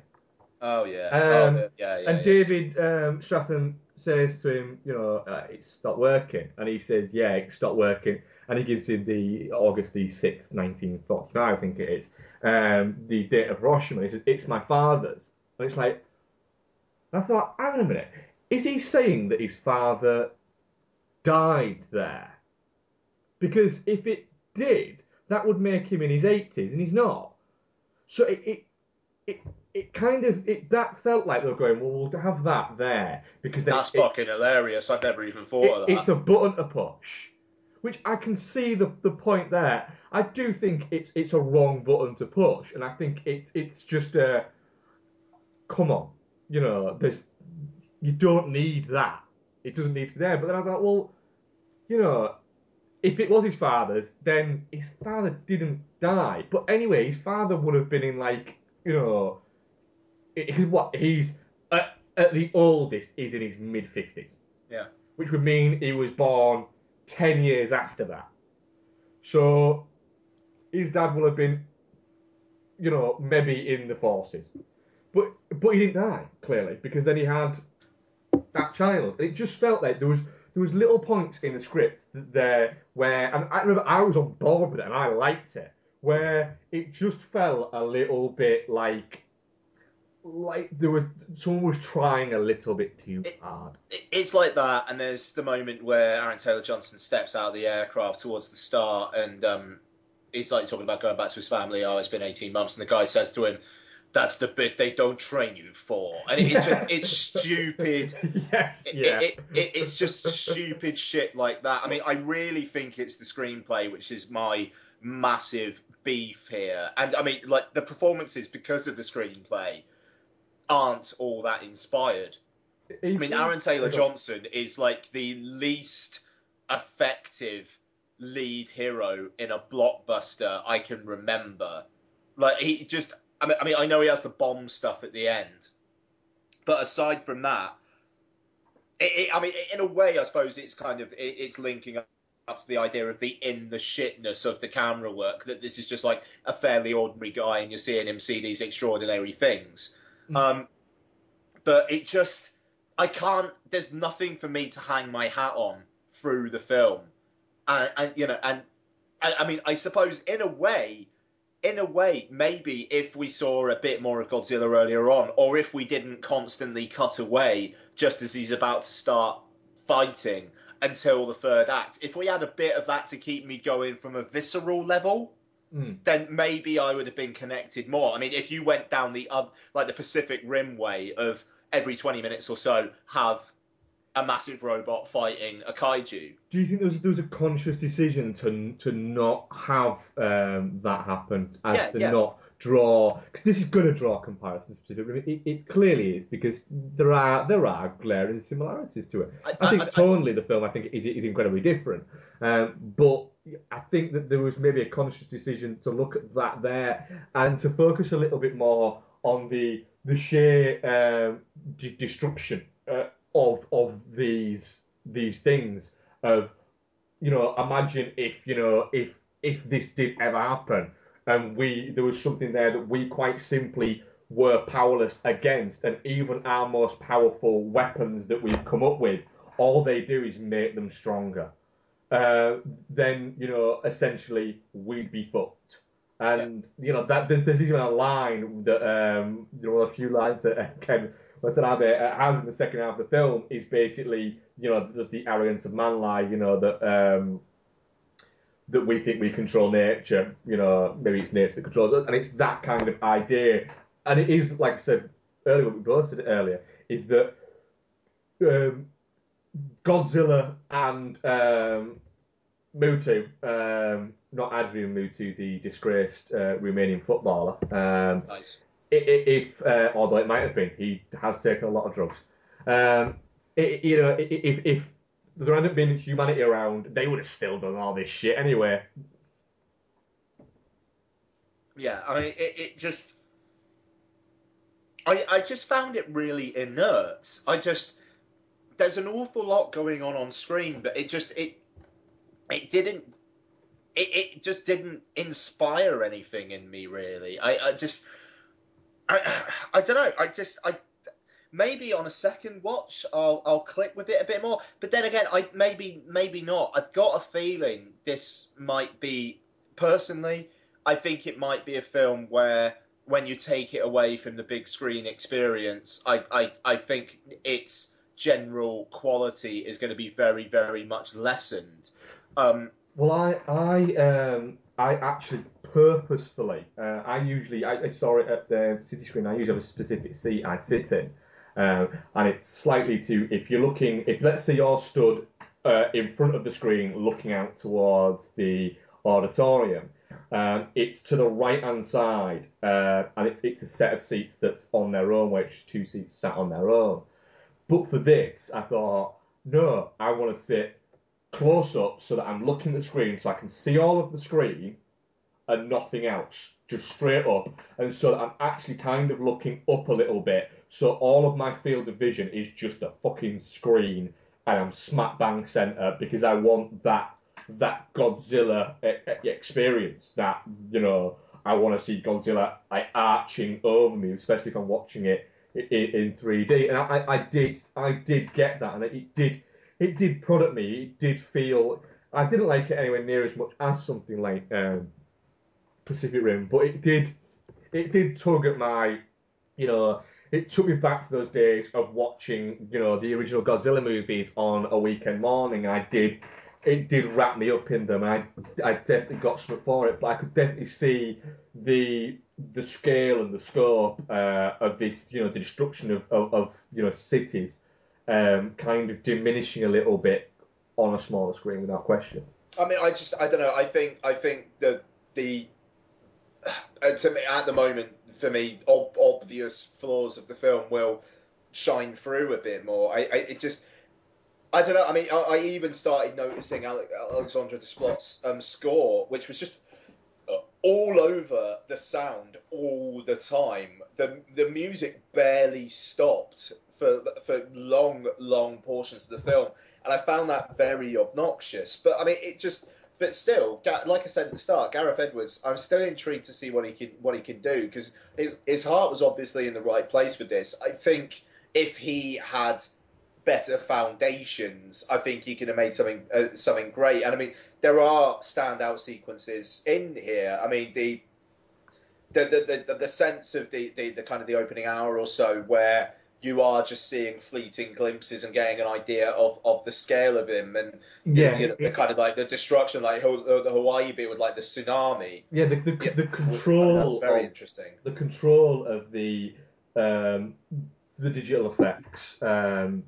Oh yeah. Um, oh, yeah, yeah, and yeah. David um, Strathairn says to him, you know, uh, it's stopped working, and he says, yeah, it stopped working, and he gives him the August the sixth, nineteen forty nine, I think it is, um, the date of Hiroshima. He says, it's my father's, and it's like, and I thought, hang on a minute, is he saying that his father died there? Because if it did, that would make him in his eighties, and he's not. So it, it it it kind of it that felt like they were going, well, we'll have that there because then That's it- fucking hilarious. I've never even thought it- of that. it's a button to push, which I can see the the point there. I do think it's it's a wrong button to push, and I think it's it's just a come on, you know, there's you don't need that. It doesn't need to be there. But then I thought, well, you know, if it was his father's, then his father didn't die. But anyway, his father would have been in like, you know, he's what he's at, at the oldest is in his mid fifties, Yeah. which would mean he was born ten years after that. So his dad would have been, you know, maybe in the forces, but but he didn't die clearly because then he had that child. It just felt like there was there was little points in the script there where and I remember I was on board with it and I liked it where it just felt a little bit like like there was someone was trying a little bit too hard. It's like that, and there's the moment where Aaron Taylor Johnson steps out of the aircraft towards the start, and um, he's like talking about going back to his family. Oh, it's been 18 months, and the guy says to him, "That's the bit they don't train you for," and it, it just it's stupid. yes, It- yeah. It, it, it's just stupid shit like that. I mean, I really think it's the screenplay which is my massive beef here. And I mean, like the performances because of the screenplay aren't all that inspired. I mean, Aaron Taylor Johnson is like the least effective lead hero in a blockbuster I can remember. Like he just, I mean, I mean, I know he has the bomb stuff at the end, but aside from that, it, it, I mean, in a way, I suppose it's kind of it, it's linking up to the idea of the in the shitness of the camera work. That this is just like a fairly ordinary guy, and you're seeing him see these extraordinary things. Um, but it just, I can't. There's nothing for me to hang my hat on through the film, and, and you know, and I, I mean, I suppose in a way, in a way, maybe if we saw a bit more of Godzilla earlier on, or if we didn't constantly cut away just as he's about to start fighting until the third act, if we had a bit of that to keep me going from a visceral level, Mm. then maybe I would have been connected more. I mean, if you went down the uh, like the Pacific Rim way of every 20 minutes or so have a massive robot fighting a kaiju, Do you think there was, there was a conscious decision to to not have um, that happen, as Yeah, to yeah. not draw? Because this is going to draw comparisons. Specifically, it, it clearly is because there are there are glaring similarities to it. I, I- think I- I- tonally the film I think is is incredibly different, um, but I think that there was maybe a conscious decision to look at that there and to focus a little bit more on the the sheer um, de- destruction uh, of of these these things of you know imagine if you know if if this did ever happen. And we there was something there that we quite simply were powerless against. And even our most powerful weapons that we've come up with all they do is make them stronger, uh, then you know essentially we'd be fucked. And you know that there's, there's even a line that um, you know a few lines that uh, Ken Watanabe uh, has in the second half of the film is basically you know just the arrogance of man lie. You know that um, that we think we control nature. You know maybe it's nature that controls us, and it's that kind of idea. And it is like I said earlier, what we both said earlier, is that um, Godzilla and um, Mutu, um, not Adrian Mutu, the disgraced uh, Romanian footballer. Um, Nice. If, uh, although it might have been, he has taken a lot of drugs. Um, i- i- you know, if, if there hadn't been humanity around, they would have still done all this shit anyway. Yeah, I mean, it, it just. I, I just found it really inert. I just there's an awful lot going on on screen, but it just it it didn't it, it just didn't inspire anything in me really. I, I just I I don't know. I just I maybe on a second watch I'll I'll click with it a bit more. But then again, I maybe maybe not. I've got a feeling this might be personally. I think it might be a film where when you take it away from the big screen experience, I I, I think its general quality is going to be very very much lessened. Um, Well, I I um I actually purposefully uh, I usually I, I saw it at the city screen. I usually have a specific seat I sit in, um, and it's slightly to if you're looking if let's say you're stood uh, in front of the screen looking out towards the auditorium. Um, it's to the right hand side, uh, and it's, it's a set of seats that's on their own, which two seats sat on their own. But for this, I thought, no, I want to sit close up so that I'm looking at the screen so I can see all of the screen and nothing else, just straight up, and so that I'm actually kind of looking up a little bit, so all of my field of vision is just a fucking screen, and I'm smack bang centre because I want that that Godzilla experience. That you know, I want to see Godzilla like arching over me, especially if I'm watching it in 3D. And I, I did I did get that, and it did it did product me. It did feel I didn't like it anywhere near as much as something like um, Pacific Rim, but it did it did tug at my you know it took me back to those days of watching you know the original Godzilla movies on a weekend morning. I did it did wrap me up in them. I I definitely got something for it, but I could definitely see the the scale and the scope uh, of this you know the destruction of, of, of you know cities um, kind of diminishing a little bit on a smaller screen without question. I mean, I just I don't know. I think I think that the uh, to me at the moment for me ob- obvious flaws of the film will shine through a bit more. I, I it just I don't know. I mean, I, I even started noticing Ale- Alexandre Desplat's um, score, which was just uh, all over the sound all the time. The the music barely stopped for for long long portions of the film, and I found that very obnoxious. But I mean, it just. But still, like I said at the start, Gareth Edwards, I'm still intrigued to see what he can what he can do because his his heart was obviously in the right place with this. I think if he had better foundations, I think he could have made something uh, something great. And I mean, there are standout sequences in here. I mean, the the the, the, the sense of the, the, the kind of the opening hour or so where you are just seeing fleeting glimpses and getting an idea of, of the scale of him and Yeah, you know, the kind of like the destruction, like the Hawaii bit with like the tsunami. Yeah, the the, the control That's very of- interesting. the control of the um, the digital effects um,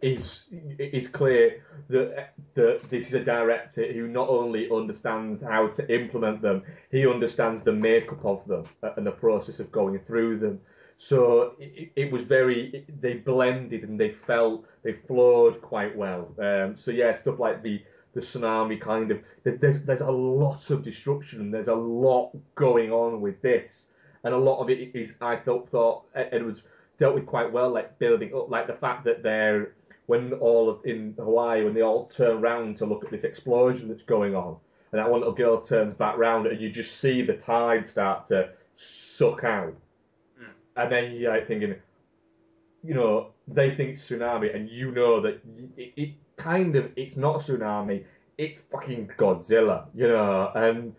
is is clear that that this is a director who not only understands how to implement them, he understands the makeup of them and the process of going through them. So it, it was very they blended and they felt they flowed quite well. Um, so yeah, stuff like the the tsunami kind of there's there's a lot of destruction and there's a lot going on with this and a lot of it is I thought thought Edwards dealt with quite well, like building up, like the fact that they're when all of in Hawaii when they all turn round to look at this explosion that's going on, and that one little girl turns back round and you just see the tide start to suck out, and then you're like thinking, you know, they think tsunami, and you know that it, it kind of it's not tsunami, it's fucking Godzilla, you know, and.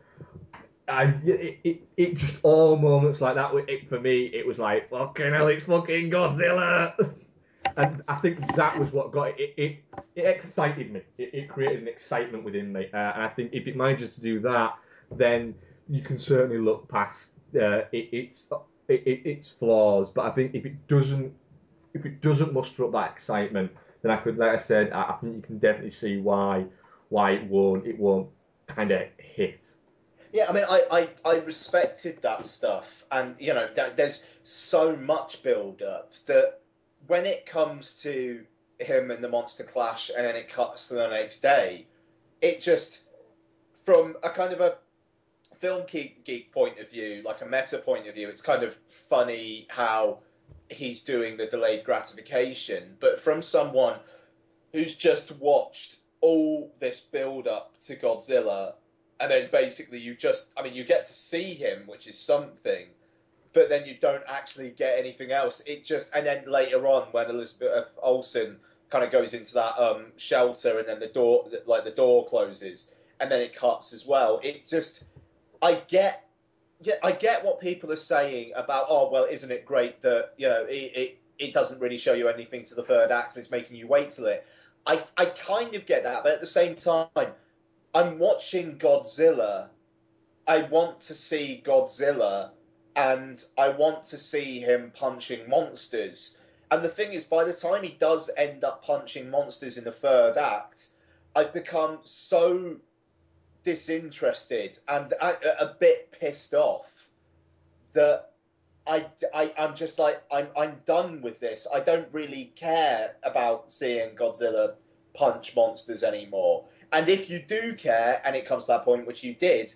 I, it, it, it just all moments like that. It, for me, it was like fucking hell, it's fucking Godzilla, and I think that was what got it. It, it, it excited me. It, it created an excitement within me, uh, and I think if it manages to do that, then you can certainly look past uh, it, its it, it, its flaws. But I think if it doesn't if it doesn't muster up that excitement, then I could, like I said, I, I think you can definitely see why why it won't it won't kind of hit. Yeah, I mean, I, I, I respected that stuff, and you know, that, there's so much build up that when it comes to him and the monster clash, and then it cuts to the next day, it just from a kind of a film geek, geek point of view, like a meta point of view, it's kind of funny how he's doing the delayed gratification, but from someone who's just watched all this build up to Godzilla and then basically you just I mean you get to see him, which is something, but then you don't actually get anything else. It just and then later on when Elizabeth Olsen kind of goes into that um, shelter and then the door like the door closes and then it cuts as well. It just I get yeah I get what people are saying about oh well isn't it great that you know it, it it doesn't really show you anything to the third act and it's making you wait till it. I, I kind of get that, but at the same time, I'm watching Godzilla. I want to see Godzilla, and I want to see him punching monsters. And the thing is, by the time he does end up punching monsters in the third act, I've become so disinterested and a, a bit pissed off that I, I, I'm just like, I'm, I'm done with this. I don't really care about seeing Godzilla punch monsters anymore. And if you do care, and it comes to that point, which you did,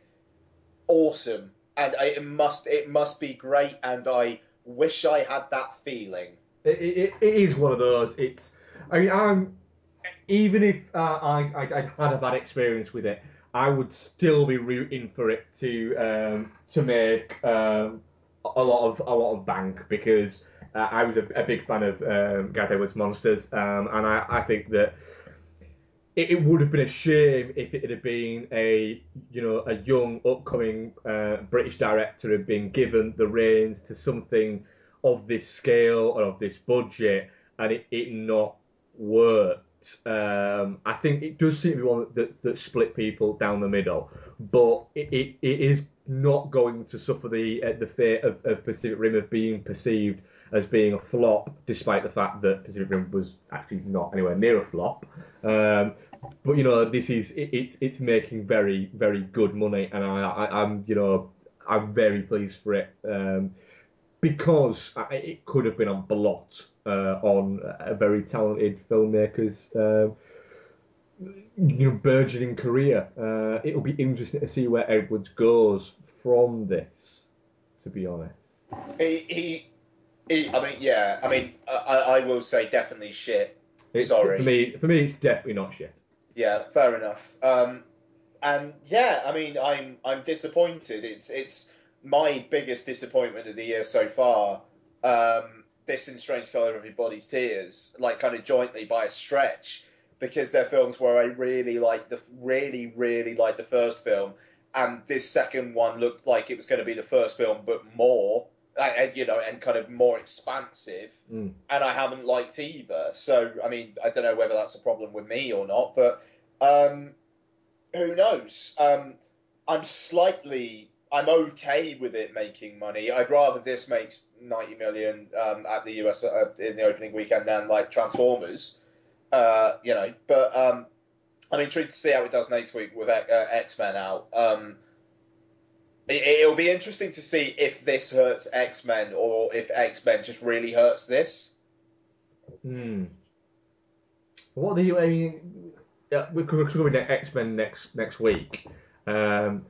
awesome. And I, it must it must be great. And I wish I had that feeling. It, it, it is one of those. It's I mean I'm even if uh, I, I I had a bad experience with it, I would still be rooting for it to um, to make um, a lot of a lot of bank because uh, I was a, a, big fan of um, Gareth Edwards' Monsters, um, and I, I think that it, it, would have been a shame if it had been a you know a young upcoming uh, British director had been given the reins to something of this scale or of this budget and it, it not worked. Um, I think it does seem to be one that, that split people down the middle, but it, it, it is not going to suffer the uh, the fate of, of Pacific Rim of being perceived as being a flop, despite the fact that Pacific Rim was actually not anywhere near a flop. Um, but you know, this is it, it's it's making very very good money, and I, I am you know I'm very pleased for it um, because it could have been a blot uh, on a very talented filmmaker's. Uh, you know, burgeoning career. Uh, it'll be interesting to see where Edwards goes from this. To be honest, he, he, he I mean, yeah, I mean, I, I will say definitely shit. It's, Sorry, for me, for me, it's definitely not shit. Yeah, fair enough. Um, and yeah, I mean, I'm I'm disappointed. It's it's my biggest disappointment of the year so far. Um, this and Strange Color of Your Body's Tears, like kind of jointly by a stretch, because they're films where I really like the really really like the first film, and this second one looked like it was going to be the first film but more, and you know, and kind of more expansive. Mm. And I haven't liked either. So I mean, I don't know whether that's a problem with me or not, but um, who knows? Um, I'm slightly, I'm okay with it making money. I'd rather this makes 90 million um, at the US uh, in the opening weekend than like Transformers. Uh, you know, but um, I'm intrigued to see how it does next week with uh, X Men out. Um, it, will be interesting to see if this hurts X Men or if X Men just really hurts this. Hmm. What are you? aiming? yeah, we're going to X Men next next week, um,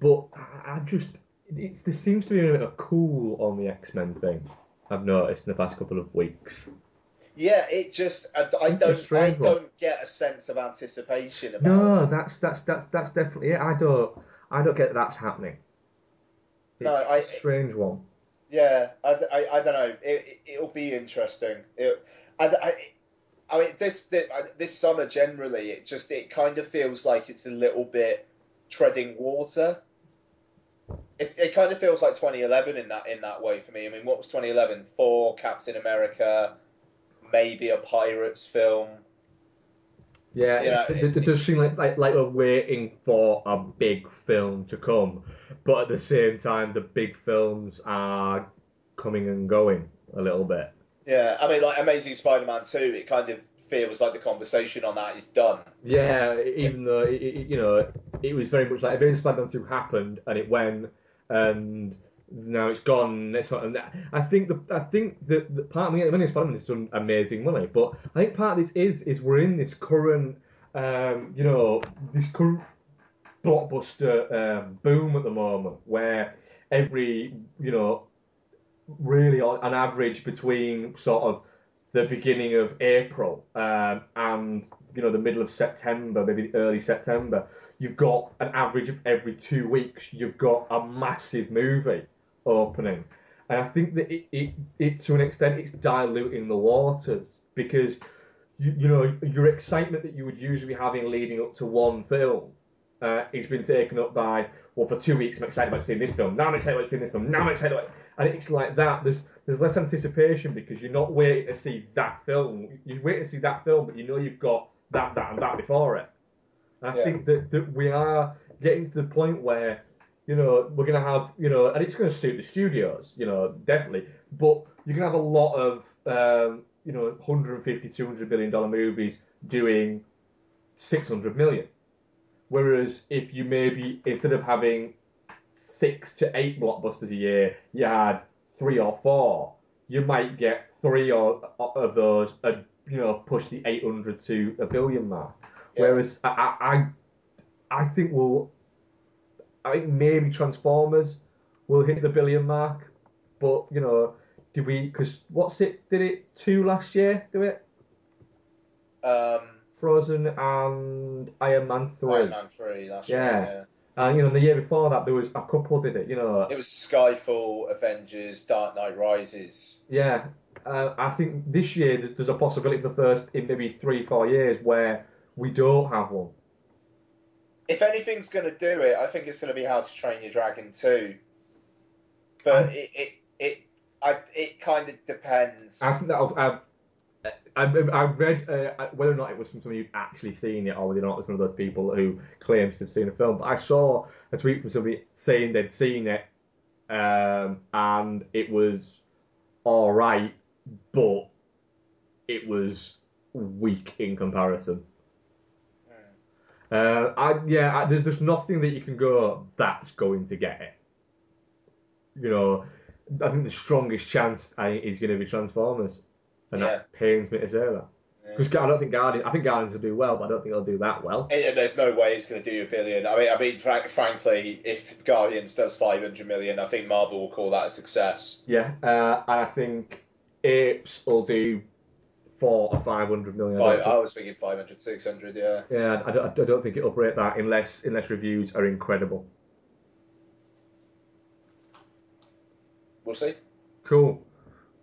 but I just it's there seems to be a bit of cool on the X Men thing. I've noticed in the past couple of weeks. Yeah, it just I, I don't I don't get a sense of anticipation about. No, it. that's that's that's that's definitely it. I don't I don't get that's happening. It's no, I, a strange one. Yeah, I, I, I don't know. It, it will be interesting. It, I, I, I mean, this, this this summer generally, it just it kind of feels like it's a little bit treading water. It, it kind of feels like 2011 in that in that way for me. I mean, what was 2011? Thor, Captain America, maybe a Pirates film. Yeah, Yeah, it, it, it does seem like, like like we're waiting for a big film to come, but at the same time, the big films are coming and going a little bit. Yeah, I mean, like Amazing Spider-Man 2, it kind of feels like the conversation on that is done. Yeah, even though it, you know it was very much like Amazing Spider-Man 2 happened and it went and now it's gone. It's not, and I think the I think that the part of me Amazing Spider-Man has done amazing money, but I think part of this is is we're in this current um, you know this current blockbuster um, boom at the moment where every you know really on an average between sort of the beginning of April um, and you know the middle of September, maybe early September, you've got an average of every two weeks you've got a massive movie opening, and I think that it, it, it to an extent it's diluting the waters because you, you know your excitement that you would usually be having leading up to one film uh, it's been taken up by well for two weeks I'm excited about seeing this film now I'm excited about seeing this film now I'm excited about and it's like that. There's there's less anticipation because you're not waiting to see that film. You wait to see that film but you know you've got that that and that before it. And I Yeah. think that, that we are getting to the point where you know we're gonna have you know and it's gonna suit the studios you know definitely but you're gonna have a lot of um, you know 150 200 billion dollar movies doing 600 million. Whereas if you maybe instead of having six to eight blockbusters a year, you had three or four, you might get three or of those, uh, you know, push the 800 to a billion mark. Whereas I, I, I think we'll, I think maybe Transformers will hit the billion mark, but you know, did we? Because what's it? Did it two last year? Do it? Um, Frozen and Iron Man three. Iron Man 3, that's Yeah. right, yeah. And you know, the year before that, there was a couple did it. You know, It was Skyfall, Avengers, Dark Knight Rises. yeah. Uh, I think this year there's a possibility for the first in maybe three, four years where we don't have one. If anything's going to do it, I think it's going to be How to Train Your Dragon 2. But it, it, it, I, it kind of depends. I think that I've, I've I've, I've read uh, whether or not it was from someone who'd actually seen it or whether or not it was one of those people who claims to have seen a film. But I saw a tweet from somebody saying they'd seen it um, and it was all right, but it was weak in comparison. Uh, I, yeah, I, there's just nothing that you can go that's going to get it. You know, I think the strongest chance I is going to be Transformers, and Yeah. that pains me to say that. Because I don't think Guardian, I think Guardians will do well, but I don't think they'll do that well. And- there's no way it's going to do a billion. I mean, I mean, frank, frankly, if Guardians does 500 million, I think Marvel will call that a success. Yeah, uh, and I think Apes will do four or five hundred million. I Five, don't I was thinking 500, 600, yeah. Yeah, I don't, I don't think it'll break that unless unless reviews are incredible. We'll see. Cool.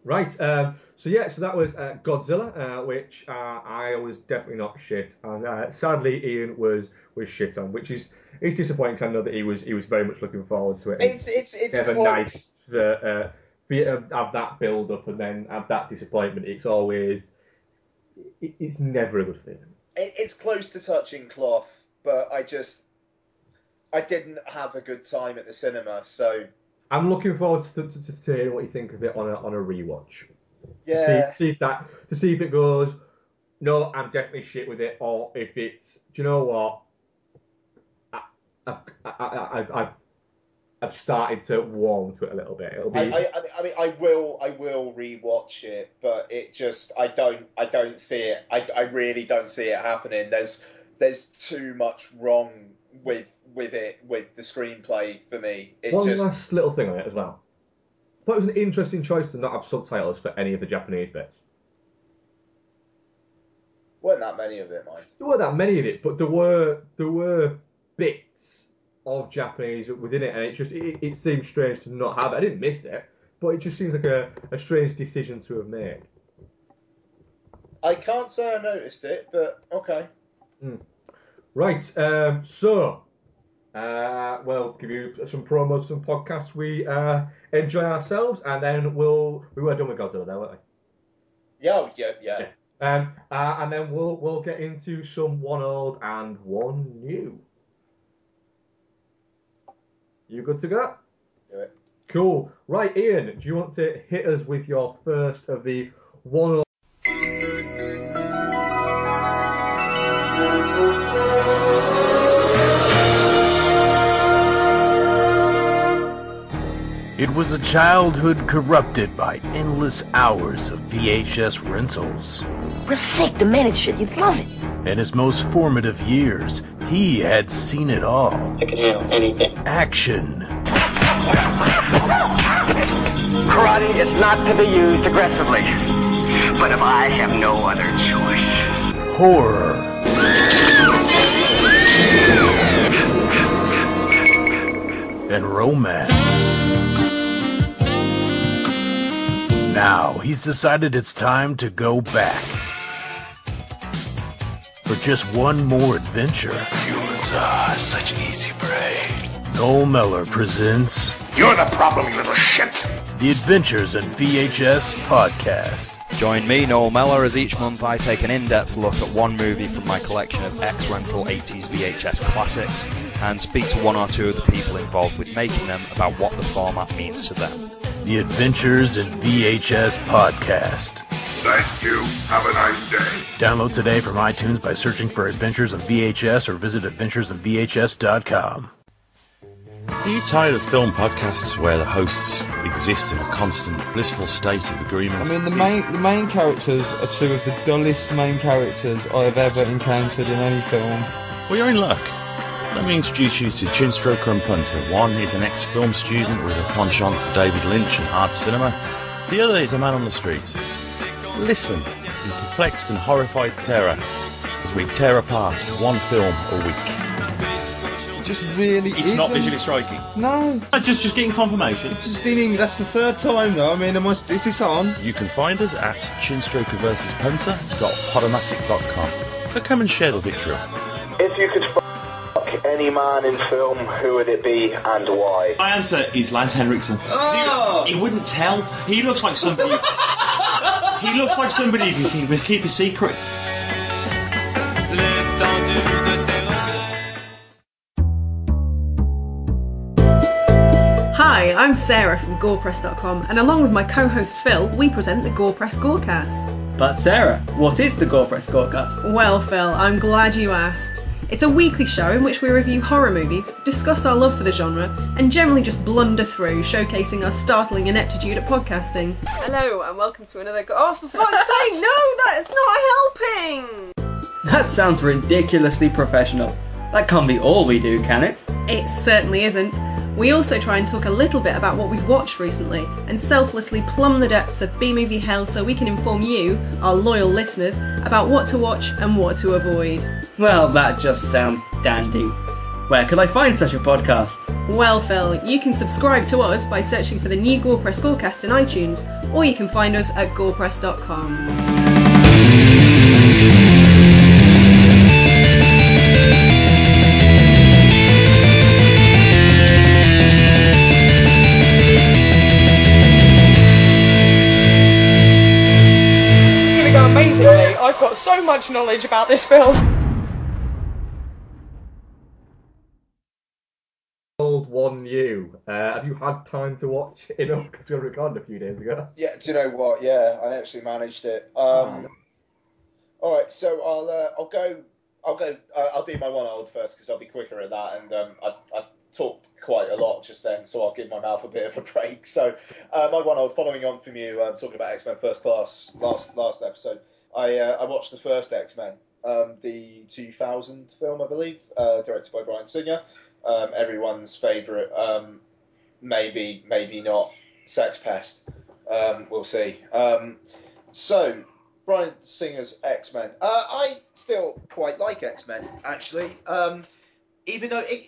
Right. Um, so yeah, so that was uh, Godzilla, uh, which uh, I was definitely not shit, and uh, sadly Ian was was shit on, which is it's disappointing 'cause I know that he was he was very much looking forward to it. It's it's it's never close. nice to, uh, for you to have that build up and then have that disappointment. It's always it, it's never a good feeling. It, it's close to touching cloth, but I just I didn't have a good time at the cinema, so I'm looking forward to, to, to hearing what you think of it on a on a rewatch. Yeah. See, see if that to see if it goes. No, I'm definitely shit with it, or if it's. Do you know what? I, I've, I, I, I've, I've, I've started to warm to it a little bit. It'll be. I, I, I- I mean, I will, I will rewatch it, but it just, I don't, I don't see it. I, I really don't see it happening. There's, there's too much wrong with, with it, with the screenplay for me. It One just, last little thing on it as well. I thought it was an interesting choice to not have subtitles for any of the Japanese bits. weren't that many of it, mind. There weren't that many of it, but there were there were bits of Japanese within it, and it just it, it seemed strange to not have it. I didn't miss it, but it just seems like a, a strange decision to have made. I can't say I noticed it, but okay. Right, um, so uh, we'll give you some promos, some podcasts we uh, enjoy ourselves, and then we'll we were done with Godzilla there, weren't we? Yeah, oh, yeah, yeah. Um, uh, and then we'll we'll get into some one old and one new. You good to go? Do it. Cool. Right, Ian, do you want to hit us with your first of the one was a childhood corrupted by endless hours of VHS rentals. We're sick to manage shit. You'd love it. In his most formative years, he had seen it all. I can handle anything. Action, Karate is not to be used aggressively. But if I have no other choice. horror, and romance. Now he's decided it's time to go back. For just one more adventure. Humans are such an easy prey. Noel Meller presents You're the problem, you little shit. The Adventures in VHS Podcast. Join me, Noel Meller, as each month I take an in-depth look at one movie from my collection of ex-rental 80s VHS classics and speak to one or two of the people involved with making them about what the format means to them. The Adventures in VHS Podcast. Thank you. Have a nice day. Download today from iTunes by searching for Adventures in VHS or visit adventuresinvhs.com. Are you tired of film podcasts where the hosts exist in a constant blissful state of agreement? I mean, the main the main characters are two of the dullest main characters I have ever encountered in any film. Well, you're in luck. Let me introduce you to Chinstroker and Punter. One is an ex-film student with a penchant for David Lynch and hard cinema. The other is a man on the street. Listen in perplexed and horrified terror as we tear apart one film a week. It just really It's not isn't. visually striking. No. Just just getting confirmation. It's just in, that's the third time though. I mean, am I, is this on? You can find us at chinstrokerversuspunter.podomatic.com. So come and share the victory. If you could fuck any man in film, who would it be and why? My answer is Lance Henriksen. Oh! He wouldn't tell. He looks like somebody. he looks like somebody who can keep, keep a secret. Hi, I'm Sarah from GorePress.com, and along with my co-host Phil, we present the GorePress Gorecast. But Sarah, what is the GorePress Gorecast? Well, Phil, I'm glad you asked. It's a weekly show in which we review horror movies, discuss our love for the genre, and generally just blunder through, showcasing our startling ineptitude at podcasting. Hello, and welcome to another. Go- oh, for fuck's sake, no, that's not helping! That sounds ridiculously professional. That can't be all we do, can it? It certainly isn't. We also try and talk a little bit about what we've watched recently and selflessly plumb the depths of B movie hell so we can inform you, our loyal listeners, about what to watch and what to avoid. Well, that just sounds dandy. Where could I find such a podcast? Well, Phil, you can subscribe to us by searching for the new Gorepress Gorecast in iTunes, or you can find us at gorepress.com. I've got so much knowledge about this film. Old one new. Uh, have you had time to watch enough? Because we were recording a few days ago. Yeah, do you know what? Yeah, I actually managed it. Um, all right, so I'll uh, I'll go I'll go uh, I'll do my one old first because I'll be quicker at that, and um, I, I've talked quite a lot just then, so I'll give my mouth a bit of a break. So uh, my one old, following on from you, um, talking about X Men First Class last last episode, I uh, I watched the first X Men, um, the 2000 film, I believe, uh, directed by Bryan Singer, um, everyone's favourite, um, maybe maybe not, Sex Pest. Um, we'll see. Um, so Bryan Singer's X Men. Uh, I still quite like X Men actually, um, even though it,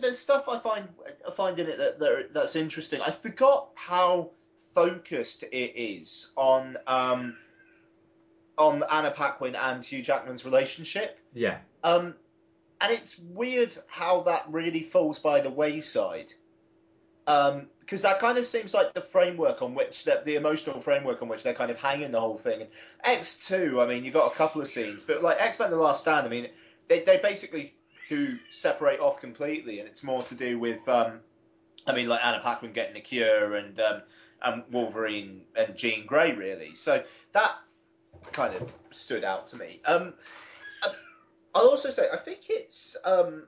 there's stuff I find I find in it that, that that's interesting. I forgot how focused it is on um, on Anna Paquin and Hugh Jackman's relationship. Yeah. Um, and it's weird how that really falls by the wayside. Um, because that kind of seems like the framework on which the, the emotional framework on which they're kind of hanging the whole thing. And X two, I mean, you've got a couple of scenes, but like X Men: The Last Stand, I mean, they they basically do separate off completely, and it's more to do with, um, I mean, like Anna Paquin getting a cure and um, and Wolverine and Jean Grey really. So that kind of stood out to me. Um, I'll also say I think it's um,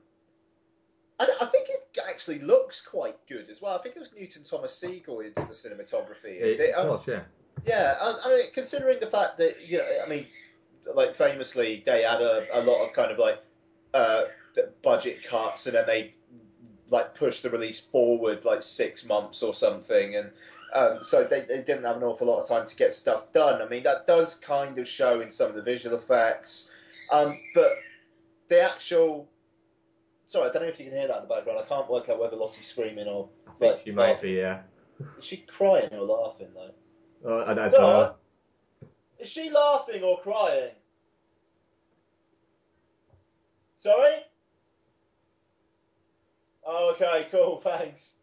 I, I think it actually looks quite good as well. I think it was Newton Thomas Sigel who did the cinematography. It, of um, course, yeah. yeah, I, I mean, considering the fact that you know, I mean, like famously, they had a, a lot of kind of like uh, budget cuts, and then they like pushed the release forward like six months or something, and um, so they, they didn't have an awful lot of time to get stuff done. I mean, that does kind of show in some of the visual effects, um, but the actual. Sorry, I don't know if you can hear that in the background. I can't work out whether Lottie's screaming or. I think But she might be, yeah. is she crying or laughing though? Uh, I don't know. Is she laughing or crying? Sorry? Oh, okay, cool, thanks.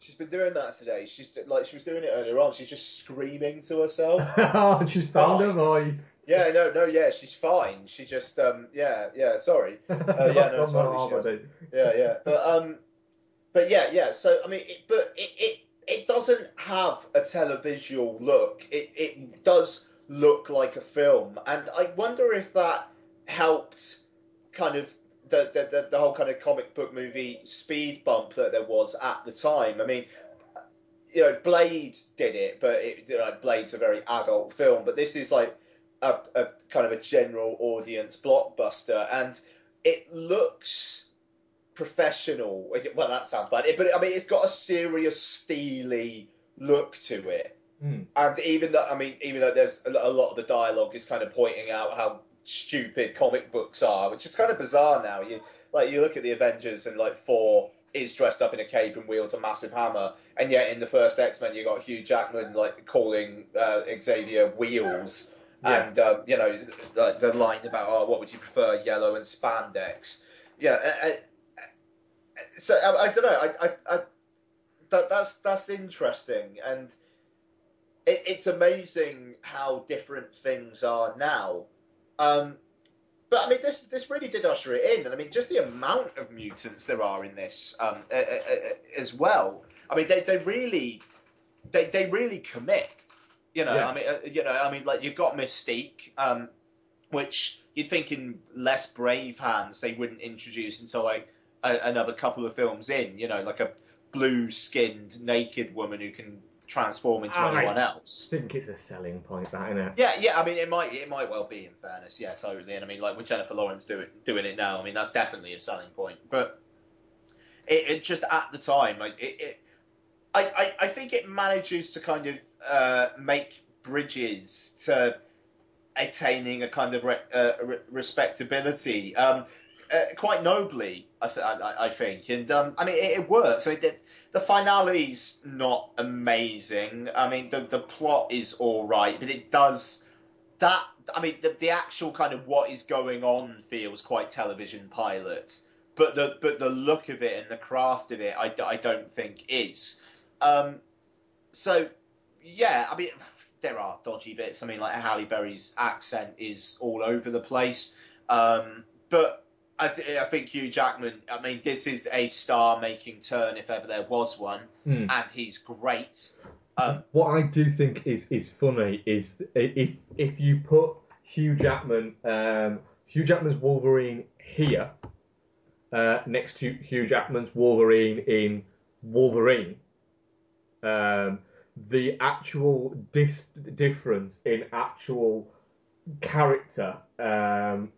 She's been doing that today. She's like she was doing it earlier on. She's just screaming to herself. oh, she's found her voice. yeah, no, no, yeah, she's fine. She just, um, yeah, yeah, sorry. Uh, yeah, no, From totally. She Harmony. was. Yeah, yeah, but um, but yeah, yeah. So I mean, it, but it, it it doesn't have a televisual look. It it does look like a film, and I wonder if that helped kind of the the, the, the whole kind of comic book movie speed bump that there was at the time. I mean. You know, Blade did it, but it, you know, Blade's a very adult film. But this is like a, a kind of a general audience blockbuster, and it looks professional. Well, that sounds bad, but I mean, it's got a serious, steely look to it. Hmm. And even though, I mean, even though there's a lot of the dialogue is kind of pointing out how stupid comic books are, which is kind of bizarre now. You like you look at the Avengers and like Thor is dressed up in a cape and wields a massive hammer, and yet in the first X Men you got Hugh Jackman like calling uh, Xavier Wheels, Yeah. and um, you know the, the line about oh what would you prefer yellow and spandex, yeah. uh, uh, so I, I don't know. I, I, I that that's that's interesting, and it, it's amazing how different things are now. Um, but I mean, this this really did usher it in, and I mean, just the amount of mutants there are in this um, uh, uh, uh, as well. I mean, they, they really they they really commit. You know, Yeah. I mean, uh, you know, I mean, like you've got Mystique, um, which you'd think in less brave hands they wouldn't introduce until like a, another couple of films in. You know, like a blue-skinned naked woman who can transform into I anyone else. I think it's a selling point, that, isn't it? Yeah, yeah. I mean, it might it might well be. In fairness, yeah, totally. And I mean, like with Jennifer Lawrence doing doing it now, I mean, that's definitely a selling point. But it, it just at the time, like it, it I, I I think it manages to kind of uh, make bridges to attaining a kind of re, uh, re- respectability. Um, uh, quite nobly, I, th- I, I think, and um, I mean it, it works. I mean, the, the finale's not amazing. I mean, the the plot is all right, but it does that. I mean, the, the actual kind of what is going on feels quite television pilot, but the but the look of it and the craft of it, I, I don't think is. Um, so yeah, I mean, there are dodgy bits. I mean, like Halle Berry's accent is all over the place. Um, but I, th- I think Hugh Jackman. I mean, this is a star-making turn if ever there was one, Hmm. and he's great. Um, What I do think is is funny is if if you put Hugh Jackman, um, Hugh Jackman's Wolverine here, uh, next to Hugh Jackman's Wolverine in Wolverine, um, the actual dis- difference in actual character, um,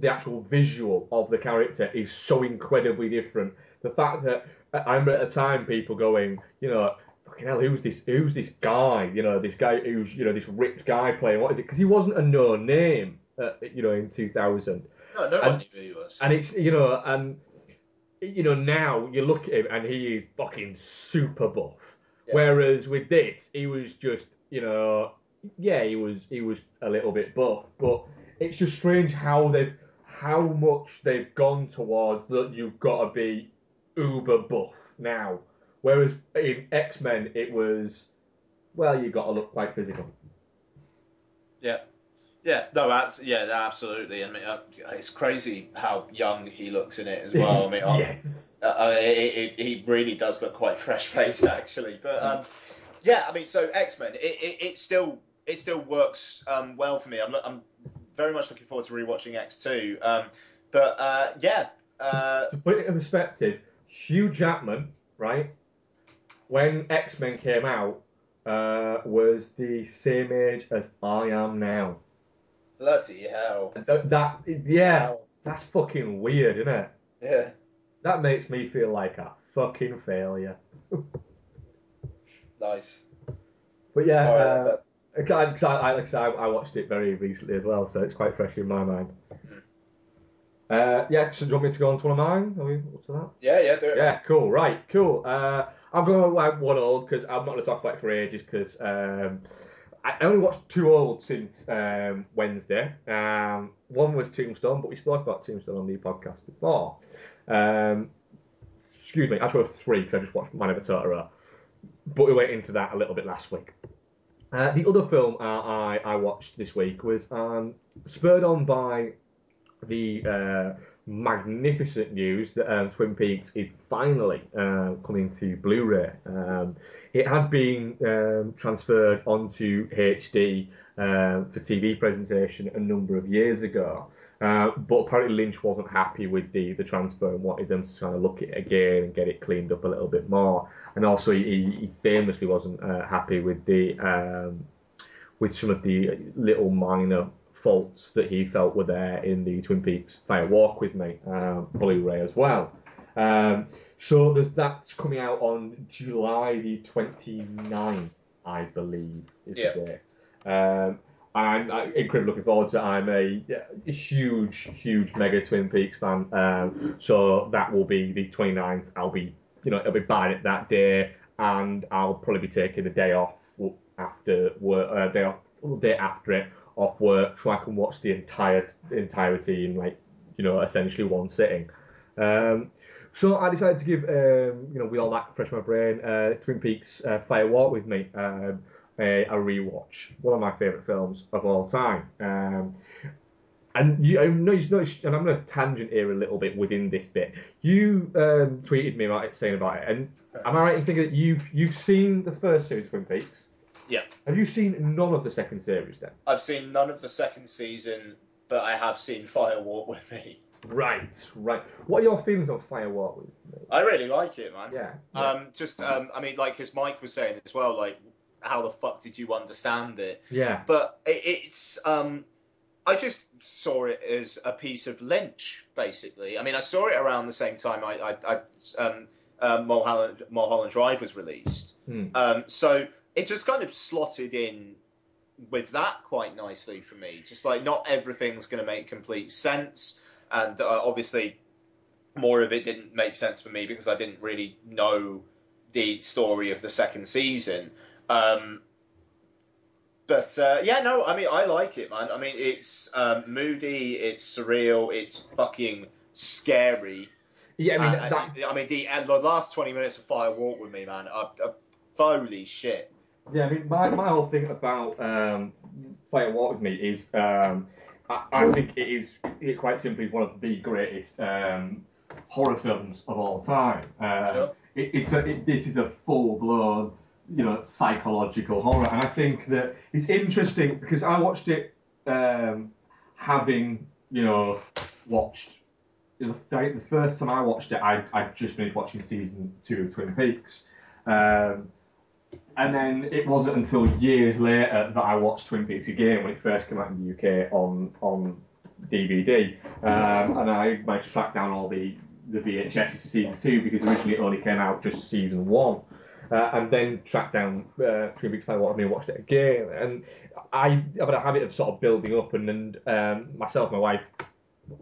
the actual visual of the character is so incredibly different. The fact that I remember at the time people going, you know, fucking hell, who's this? Who's this guy? You know, this guy who's you know this ripped guy playing. What is it? Because he wasn't a known name, uh, you know, in 2000. no, no And- one knew who he was. And it's you know, and you know, now you look at him and he is fucking super buff. Whereas with this, he was just, you know, yeah, he was he was a little bit buff, but it's just strange how they've how much they've gone towards that you've got to be uber buff now. Whereas in X Men, it was, well, you've got to look quite physical. Yeah. Yeah, no, abs- yeah, absolutely. I mean, uh, it's crazy how young he looks in it as well. I mean, yes. uh, uh, it, it, he really does look quite fresh faced actually. But um, yeah, I mean, so X Men, it, it, it still it still works um, well for me. I'm I'm very much looking forward to rewatching X two. Um, but uh, yeah, uh, to put it in perspective, Hugh Jackman, right, when X Men came out, uh, was the same age as I am now. bloody hell. That, that yeah, that's fucking weird, isn't it? Yeah. That makes me feel like a fucking failure. Nice. But yeah, right, uh, because I, I, like I, I, I watched it very recently as well, so it's quite fresh in my mind. Uh, yeah, so do you want me to go on to one of mine? Are we up to that? Yeah, yeah, do it. Yeah, cool. Right, cool. Uh, I'm going to like one old because I'm not going to talk about it for ages because um, I only watched two old since um, Wednesday. Um, one was Tombstone, but we spoke about Tombstone on the podcast before. Um, excuse me, actually, three because I just watched My Neighbour Totoro. But we went into that a little bit last week. Uh, the other film uh, I, I watched this week was um, spurred on by the uh, magnificent news that um, Twin Peaks is finally uh, coming to Blu-ray. Um, it had been um, transferred onto HD uh, for TV presentation a number of years ago. Uh, but apparently Lynch wasn't happy with the, the transfer and wanted them to try to look at it again and get it cleaned up a little bit more. And also he, he famously wasn't uh, happy with the um, with some of the little minor faults that he felt were there in the Twin Peaks Fire Walk with Me uh, Blu-ray as well. Um, so there's that's coming out on July the 29th, I believe, is the date. Um, I'm, I'm incredibly looking forward to it. I'm a, a huge, huge mega Twin Peaks fan. Um, so that will be the 29th. I'll be, you know, I'll be buying it that day, and I'll probably be taking the day off after work, uh, day off, day after it off work, so I can watch the entire entirety in like, you know, essentially one sitting. Um, so I decided to give, um, you know, with all that fresh my brain, uh, Twin Peaks uh, Fire Walk with me um, a, a rewatch. One of my favourite films of all time. Um, and you, I know you noticed, and I'm going to tangent here a little bit within this bit. You um, tweeted me about it, saying about it, and am I right in thinking that you've you've seen the first series of Twin Peaks? Yeah. Have you seen none of the second series then? I've seen none of the second season, but I have seen Fire Walk with Me. Right, right. What are your feelings on Fire Walk with me? I really like it, man. Yeah. Um, just, um, I mean, like as Mike was saying as well, like, how the fuck did you understand it? Yeah. But it, it's, um, I just saw it as a piece of Lynch, basically. I mean, I saw it around the same time I, I, I um, uh, Mulholland, Mulholland Drive was released. Hmm. Um, so it just kind of slotted in with that quite nicely for me. Just like not everything's going to make complete sense, and uh, obviously more of it didn't make sense for me because I didn't really know the story of the second season. Um, but uh, yeah, no, I mean I like it, man. I mean it's um, moody, it's surreal, it's fucking scary. Yeah, I mean, And- that- and- I mean the and the last twenty minutes of Fire Walk with me, man. Uh, uh, holy shit. Yeah, I mean, my, my whole thing about um, Fire Walk with Me is um, I, I think it is it quite simply one of the greatest um, horror films of all time. Uh, Sure. it, it's a, it, this is a full blown, you know, psychological horror, and I think that it's interesting because I watched it um, having you know watched the, first time I watched it, I I just finished watching season two of Twin Peaks. Um, and then it wasn't until years later that I watched Twin Peaks again when it first came out in the UK on on DVD. Um, and I managed to track down all the, the VHSs for season two because originally it only came out just season one. Uh, and then tracked down uh, Fire Walk with Me and watched it again. And I have had a habit of sort of building up, and, and um, myself my wife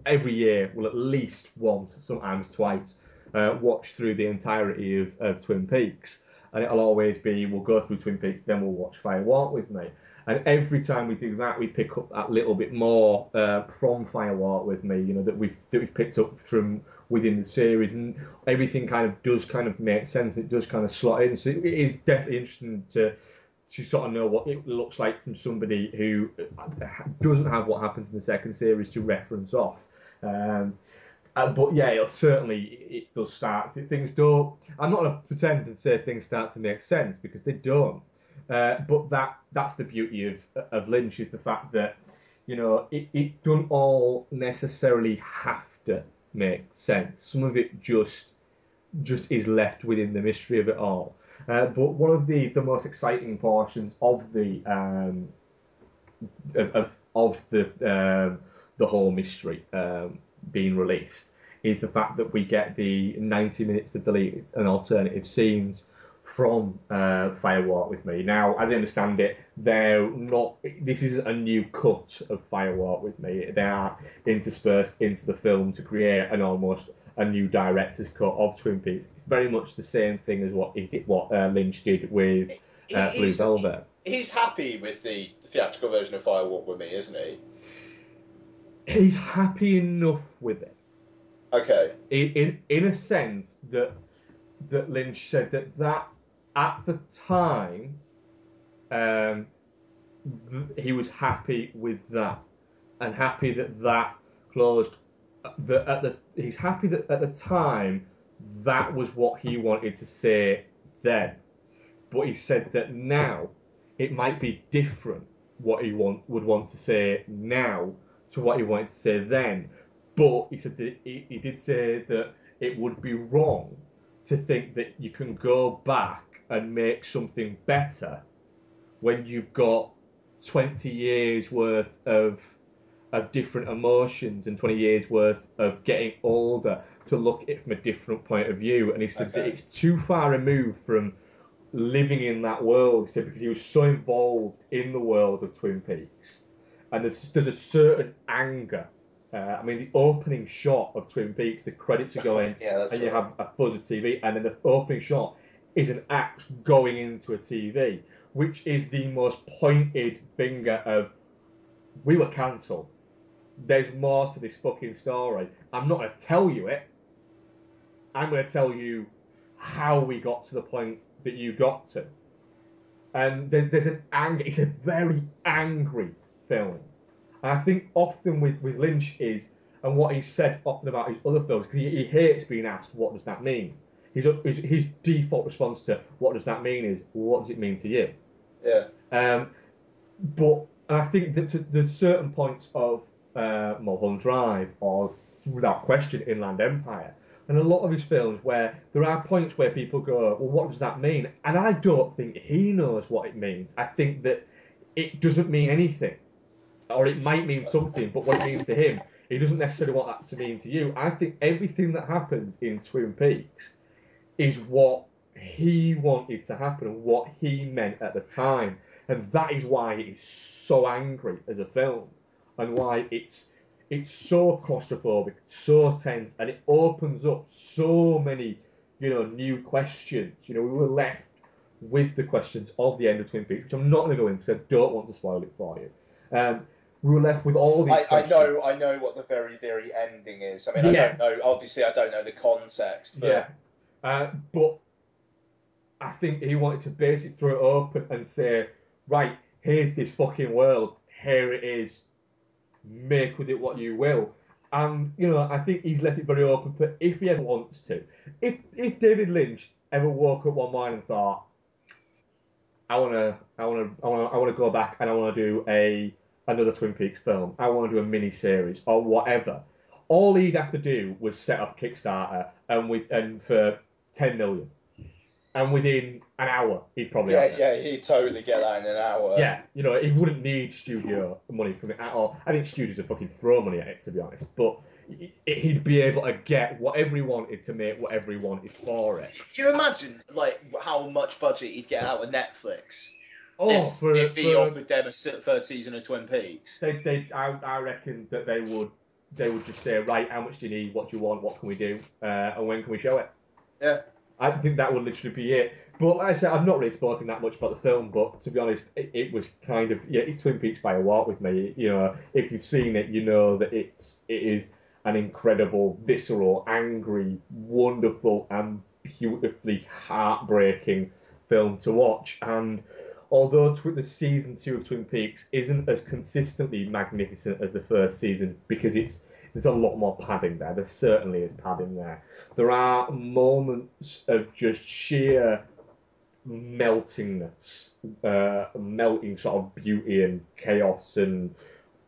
every year will at least once, sometimes twice, uh, watch through the entirety of, of Twin Peaks, and it'll always be we'll go through Twin Peaks, then we'll watch Fire Walk with Me. And every time we do that, we pick up that little bit more uh, from Fire Walk with Me, you know, that we've that we've picked up from within the series, and everything kind of does kind of make sense. It does kind of slot in. So it is definitely interesting to to sort of know what it looks like from somebody who doesn't have what happens in the second series to reference off. Um, uh, but yeah, it'll certainly it does start. Things don't. I'm not going to pretend and say things start to make sense because they don't. Uh, but that that's the beauty of of Lynch is the fact that you know it, it doesn't all necessarily have to make sense. Some of it just just is left within the mystery of it all. Uh, but one of the, the most exciting portions of the um, of, of, of the um, the whole mystery um, being released is the fact that we get the 90 minutes of deleted and alternative scenes from uh, Fire Walk with Me. Now, as I understand it, they're not. This isn't a new cut of Fire Walk with Me. They are interspersed into the film to create an almost a new director's cut of Twin Peaks. It's very much the same thing as what he did, what uh, Lynch did with uh, Blue Velvet. He's happy with the theatrical version of Firewalk with me, isn't he? He's happy enough with it. Okay. in, in in a sense that that Lynch said that that at the time um, th- he was happy with that and happy that that closed that at the he's happy that at the time that was what he wanted to say then. But he said that now it might be different what he want would want to say now to what he wanted to say then. But he said that he, he did say that it would be wrong to think that you can go back and make something better when you've got 20 years worth of of different emotions and 20 years worth of getting older to look at it from a different point of view. And he said that it's too far removed from living in that world. He said because he was so involved in the world of Twin Peaks, and there's there's a certain anger. Uh, I mean, the opening shot of Twin Peaks, the credits are going, Yeah, and you have a fuzz of TV, and then the opening shot is an axe going into a TV, which is the most pointed finger of we were cancelled. There's more to this fucking story. I'm not going to tell you it. I'm going to tell you how we got to the point that you got to. Um, and there's an anger. It's a very angry film. And I think often with, with Lynch is, and what he's said often about his other films, because he, he hates being asked, what does that mean? His, his, his default response to what does that mean is, what does it mean to you? Yeah. Um, but I think that there's certain points of uh, Mulholland Drive, or without question, Inland Empire, and a lot of his films where there are points where people go, well, what does that mean? And I don't think he knows what it means. I think that it doesn't mean anything, or it might mean something, but what it means to him, he doesn't necessarily want that to mean to you. I think everything that happens in Twin Peaks is what he wanted to happen and what he meant at the time. And that is why it is so angry as a film and why it's it's so claustrophobic, so tense, and it opens up so many, you know, new questions. You know, we were left with the questions of the end of Twin Peaks, which I'm not going to go into because I don't want to spoil it for you. Um, we were left with all these I, I questions. know I know what the very very ending is. I mean Yeah. I don't know obviously I don't know the context, but Yeah. Uh, but I think he wanted to basically throw it open and say, right, here's this fucking world, here it is, make with it what you will. And, you know, I think he's left it very open for if he ever wants to. If if David Lynch ever woke up one morning and thought, I wanna I wanna I wanna I wanna go back and I wanna do a another Twin Peaks film, I wanna do a mini series or whatever. All he'd have to do was set up Kickstarter and with and for ten million. And within an hour he'd probably yeah, have yeah, he'd totally get that in an hour. Yeah, you know, he wouldn't need studio money from it at all. I think studios would fucking throw money at it, to be honest. But he- he'd be able to get whatever he wanted to make whatever he wanted for it. Can you imagine like how much budget he'd get out of Netflix Oh, if, for, if he for- offered them a third season of Twin Peaks? They, they, I, I reckon that they would they would just say, right, how much do you need? What do you want? What can we do? Uh, and when can we show it? Yeah. I think that would literally be it. But like I said, I've not really spoken that much about the film, but to be honest, it, it was kind of yeah, it's Twin Peaks Fire Walk with me. You know, if you've seen it, you know that it's it is an incredible, visceral, angry, wonderful, and beautifully heartbreaking film to watch. And although the season two of Twin Peaks isn't as consistently magnificent as the first season because it's there's a lot more padding there. There certainly is padding there. There are moments of just sheer meltingness, uh, melting sort of beauty and chaos and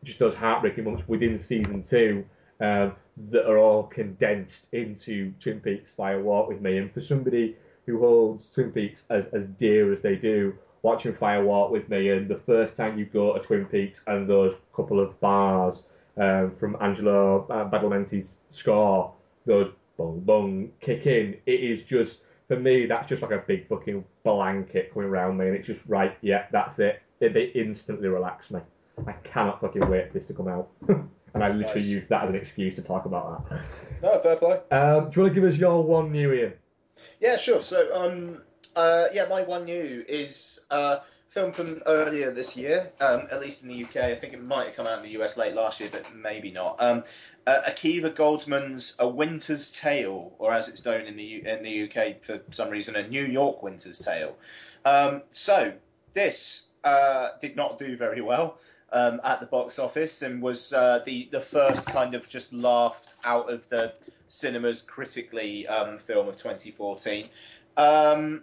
just those heartbreaking moments within season two um, that are all condensed into Twin Peaks Fire Walk with Me. And for somebody who holds Twin Peaks as, as dear as they do, watching Fire Walk with Me, and the first time you go to Twin Peaks and those couple of bars um, from Angelo uh, Badalamenti's score, those bong bong kick in, it is just for me that's just like a big fucking blanket coming around me, and it's just right, yeah, that's it. It, they instantly relax me. I cannot fucking wait for this to come out, and I literally Nice. use that as an excuse to talk about that. No, fair play. Um, do you want to give us your one new Ian? Yeah, sure. So, um, uh, yeah, my one new is uh, film from earlier this year, um, at least in the UK. I think it might have come out in the US late last year, but maybe not. Um, uh, Akiva Goldsman's A Winter's Tale, or as it's known in the U- in the UK for some reason, A New York Winter's Tale. Um, so this uh, did not do very well. Um, at the box office and was uh, the the first kind of just laughed out of the cinemas critically um, film of 2014. Um,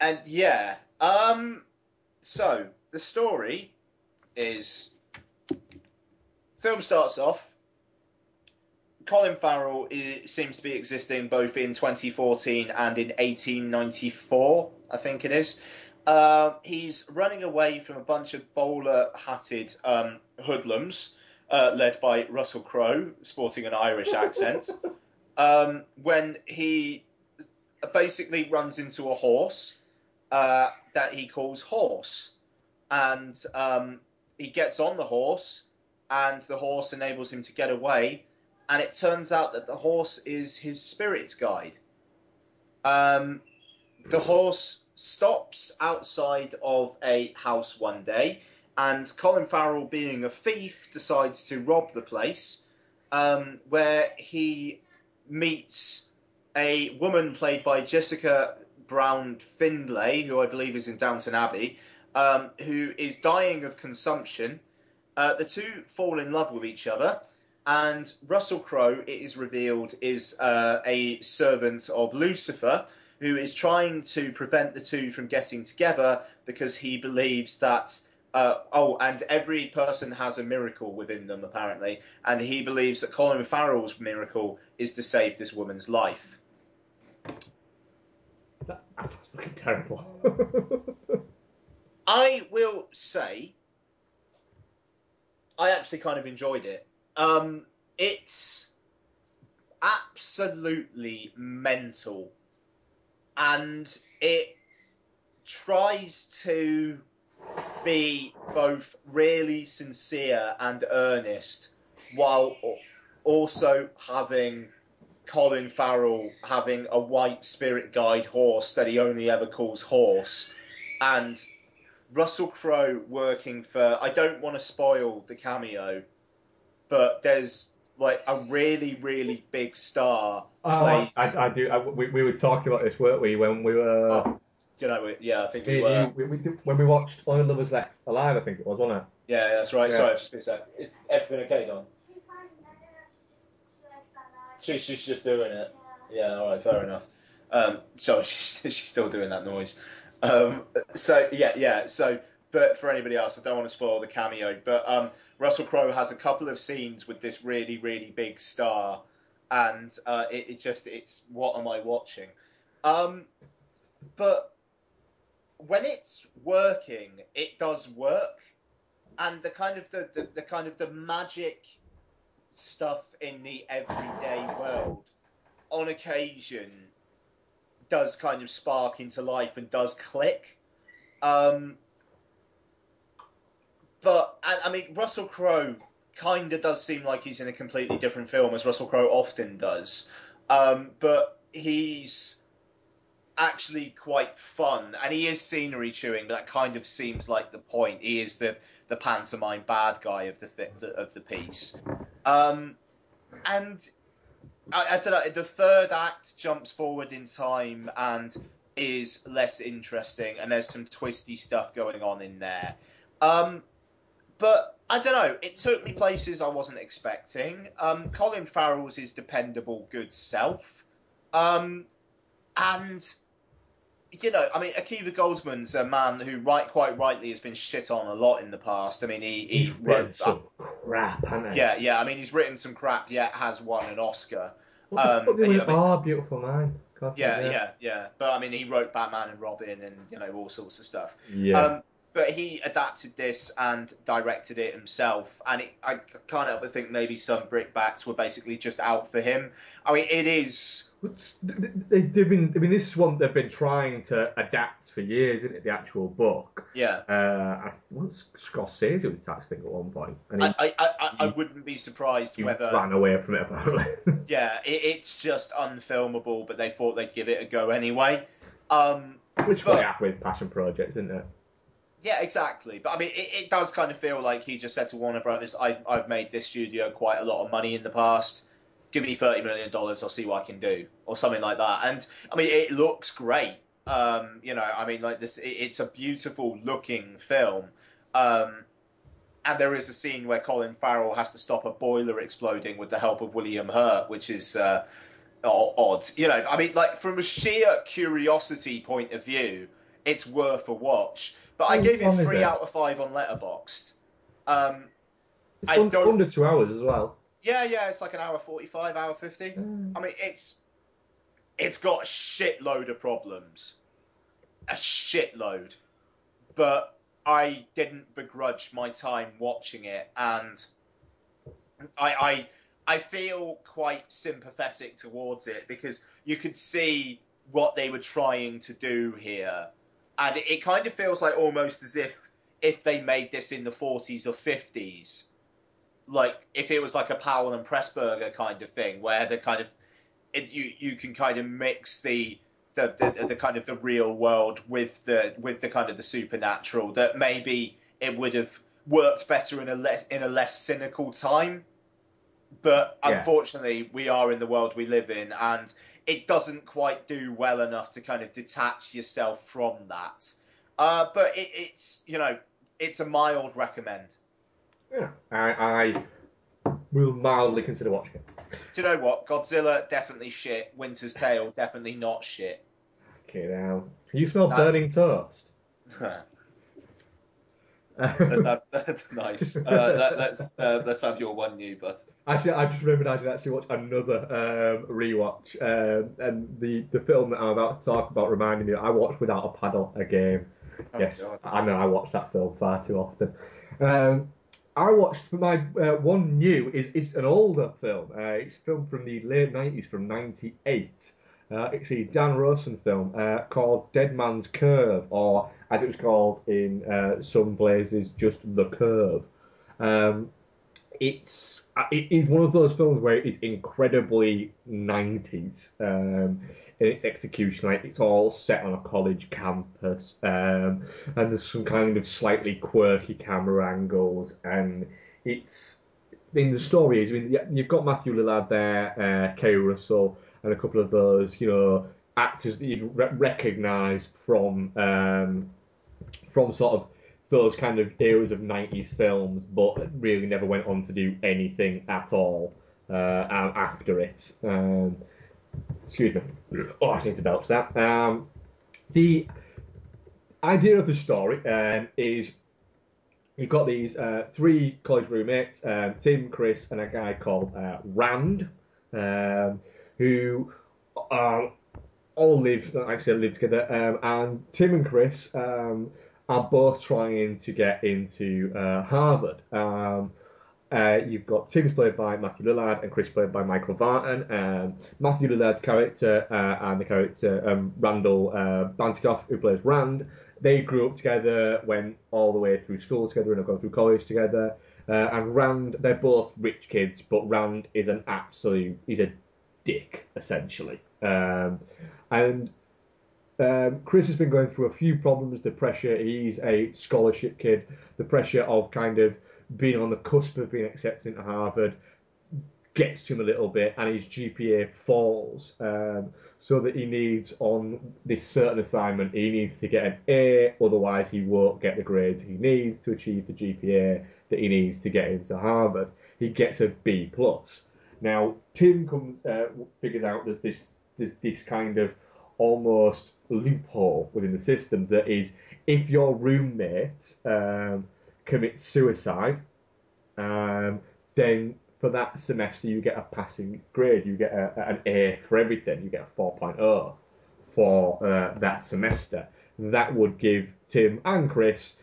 and yeah, um, so the story is film starts off. Colin Farrell i seems to be existing both in 2014 and in 1894, I think it is. Uh, he's running away from a bunch of bowler hatted um, hoodlums, uh, led by Russell Crowe, sporting an Irish accent, um, when he basically runs into a horse uh, that he calls Horse. And um, he gets on the horse, and the horse enables him to get away. And it turns out that the horse is his spirit guide. Um, the horse stops outside of a house one day, and Colin Farrell, being a thief, decides to rob the place, um, where he meets a woman played by Jessica Brown Findlay, who I believe is in Downton Abbey, um, who is dying of consumption. Uh, the two fall in love with each other, and Russell Crowe, it is revealed, is uh, a servant of Lucifer who is trying to prevent the two from getting together because he believes that. Uh, oh, and every person has a miracle within them, apparently, and he believes that Colin Farrell's miracle is to save this woman's life. That, that's fucking terrible. I will say, I actually kind of enjoyed it. Um, it's absolutely mental, and it tries to be both really sincere and earnest, while also having Colin Farrell having a white spirit guide horse that he only ever calls horse, and Russell Crowe working for. I don't want to spoil the cameo, but there's like a really, really big star Oh, plays. I, I do. I, we, we were talking about this, weren't we, when we were. Oh, you know, yeah, I think me we were. we, we when we watched Only Lovers Left Alive, I think it was, wasn't it? Yeah, that's right. Yeah. Sorry, just a sec. Is everything okay, Don? She, she's just doing it. Yeah, all right, fair enough. Um, so she's, she's still doing that noise. Um, so yeah, yeah. So, but for anybody else, I don't want to spoil the cameo. But um, Russell Crowe has a couple of scenes with this really, really big star, and uh, it, it's just it's what am I watching? Um, but when it's working, it does work, and the kind of the, the, the kind of the magic stuff in the everyday world on occasion does kind of spark into life and does click. Um, but I, I mean, Russell Crowe kind of does seem like he's in a completely different film, as Russell Crowe often does. Um, but he's actually quite fun, and he is scenery chewing. But that kind of seems like the point. He is the the pantomime bad guy of the of the piece. Um, and I, I don't know. The third act jumps forward in time and is less interesting, and there's some twisty stuff going on in there. Um, but I don't know. It took me places I wasn't expecting. Um, Colin Farrell's his dependable good self, um, and you know, I mean, Akiva Goldsman's a man who, right, quite rightly, has been shit on a lot in the past. I mean, he, he He's wrote some crap, hasn't he? yeah, yeah. I mean, he's written some crap. Yet has won an Oscar. What Um, and, mean- oh, beautiful mind. Yeah, yeah, yeah. But I mean, he wrote Batman and Robin and you know all sorts of stuff. Yeah. Um, but he adapted this and directed it himself, and it, I can't help but think maybe some brickbats were basically just out for him. I mean, it is. They, they've been, I mean, this is one they've been trying to adapt for years, isn't it? The actual book. Yeah. Uh, I, once Scorsese was attached, I think, at one point, and he, I, I, I, I- I wouldn't be surprised he whether. ran away from it apparently. Yeah, it, it's just unfilmable, but they thought they'd give it a go anyway. Um, Which we have with passion projects, isn't it? Yeah, exactly. But I mean, it, it does kind of feel like he just said to Warner Brothers, I, "I've made this studio quite a lot of money in the past. Give me thirty million dollars, I'll see what I can do, or something like that." And I mean, it looks great. Um, you know, I mean, like this, it, it's a beautiful looking film. Um, and there is a scene where Colin Farrell has to stop a boiler exploding with the help of William Hurt, which is uh, odd. You know, I mean, like from a sheer curiosity point of view, it's worth a watch. But I gave it three out of five on Letterboxd. Um, It's I un- don't- under two hours as well. yeah, yeah, it's like an hour forty-five, hour fifty. I mean, it's it's got a shitload of problems, a shitload, but I didn't begrudge my time watching it, and I I I feel quite sympathetic towards it because you could see what they were trying to do here, and it, it kind of feels like almost as if if they made this in the 40s or 50s like if it was like a Powell and Pressburger kind of thing, where the kind of it, you you can kind of mix the the, the the kind of the real world with the with the kind of the supernatural. That maybe it would have worked better in a less in a less cynical time. But Yeah. unfortunately, we are in the world we live in, and it doesn't quite do well enough to kind of detach yourself from that. Uh, but it, it's you know it's a mild recommend. Yeah. I, I will mildly consider watching it. Do you know what? Godzilla definitely shit. Winter's Tale definitely not shit. Okay, now. Can you smell That- burning toast? let's have that's nice. Uh, that, let's uh, let's have your one new, but Actually, I just remembered I did actually watch another um, rewatch, um, and the, the film that I'm about to talk about reminded me. I watched Without a Paddle again. Oh, yes, God. I know I watch that film far too often. Um, I watched for my uh, one new is is an older film. Uh, it's a film from the late nineties, from '98. Uh, it's a Dan Rosen film uh, called Dead Man's Curve, or as it was called in uh, some places, just The Curve. Um, it's uh, it is one of those films where it's incredibly 90s um, in its execution. Like it's all set on a college campus, um, and there's some kind of slightly quirky camera angles, and it's in the story is I mean you've got Matthew Lillard there, uh, Keri Russell, and a couple of those you know actors that you re- recognise from um, from sort of those kind of eras of 90s films, but really never went on to do anything at all uh, after it. Um, excuse me. Oh, I need to belch that. Um, the idea of the story um, is you've got these uh, three college roommates, um, Tim, Chris, and a guy called uh, Rand, um, who uh, all live, said, live together. Um, and Tim and Chris um, are both trying to get into uh, Harvard. Um, uh, you've got Tim's played by Matthew Lillard and Chris played by Michael Vartan. Um, Matthew Lillard's character uh, and the character um, Randall uh, Batinkoff, who plays Rand, they grew up together, went all the way through school together, and have gone through college together. Uh, and Rand, they're both rich kids, but Rand is an absolute, he's a dick, essentially. Um, and um, Chris has been going through a few problems. The pressure, he's a scholarship kid. The pressure of kind of being on the cusp of being accepted into Harvard gets to him a little bit, and his GPA falls. Um, so that he needs on this certain assignment, he needs to get an A, otherwise he won't get the grades he needs to achieve the GPA that he needs to get into Harvard. He gets a B plus. Now Tim comes uh, figures out there's this there's this kind of almost loophole within the system that is if your roommate um, commits suicide, um, then for that semester you get a passing grade. You get a, an A for everything. You get a 4.0 for uh, that semester. That would give Tim and Chris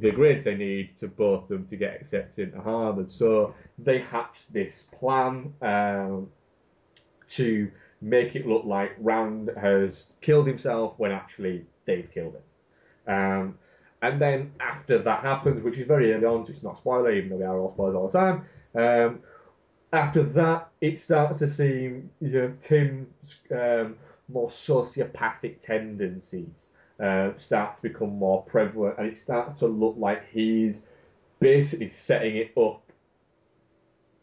the grades they need to both of them to get accepted into Harvard. So they hatched this plan um, to make it look like Rand has killed himself when actually they've killed him. Um, and then after that happens, which is very early on, so it's not spoiler, even though we are all spoilers all the time. Um, after that, it starts to seem you know, Tim's um, more sociopathic tendencies uh, start to become more prevalent, and it starts to look like he's basically setting it up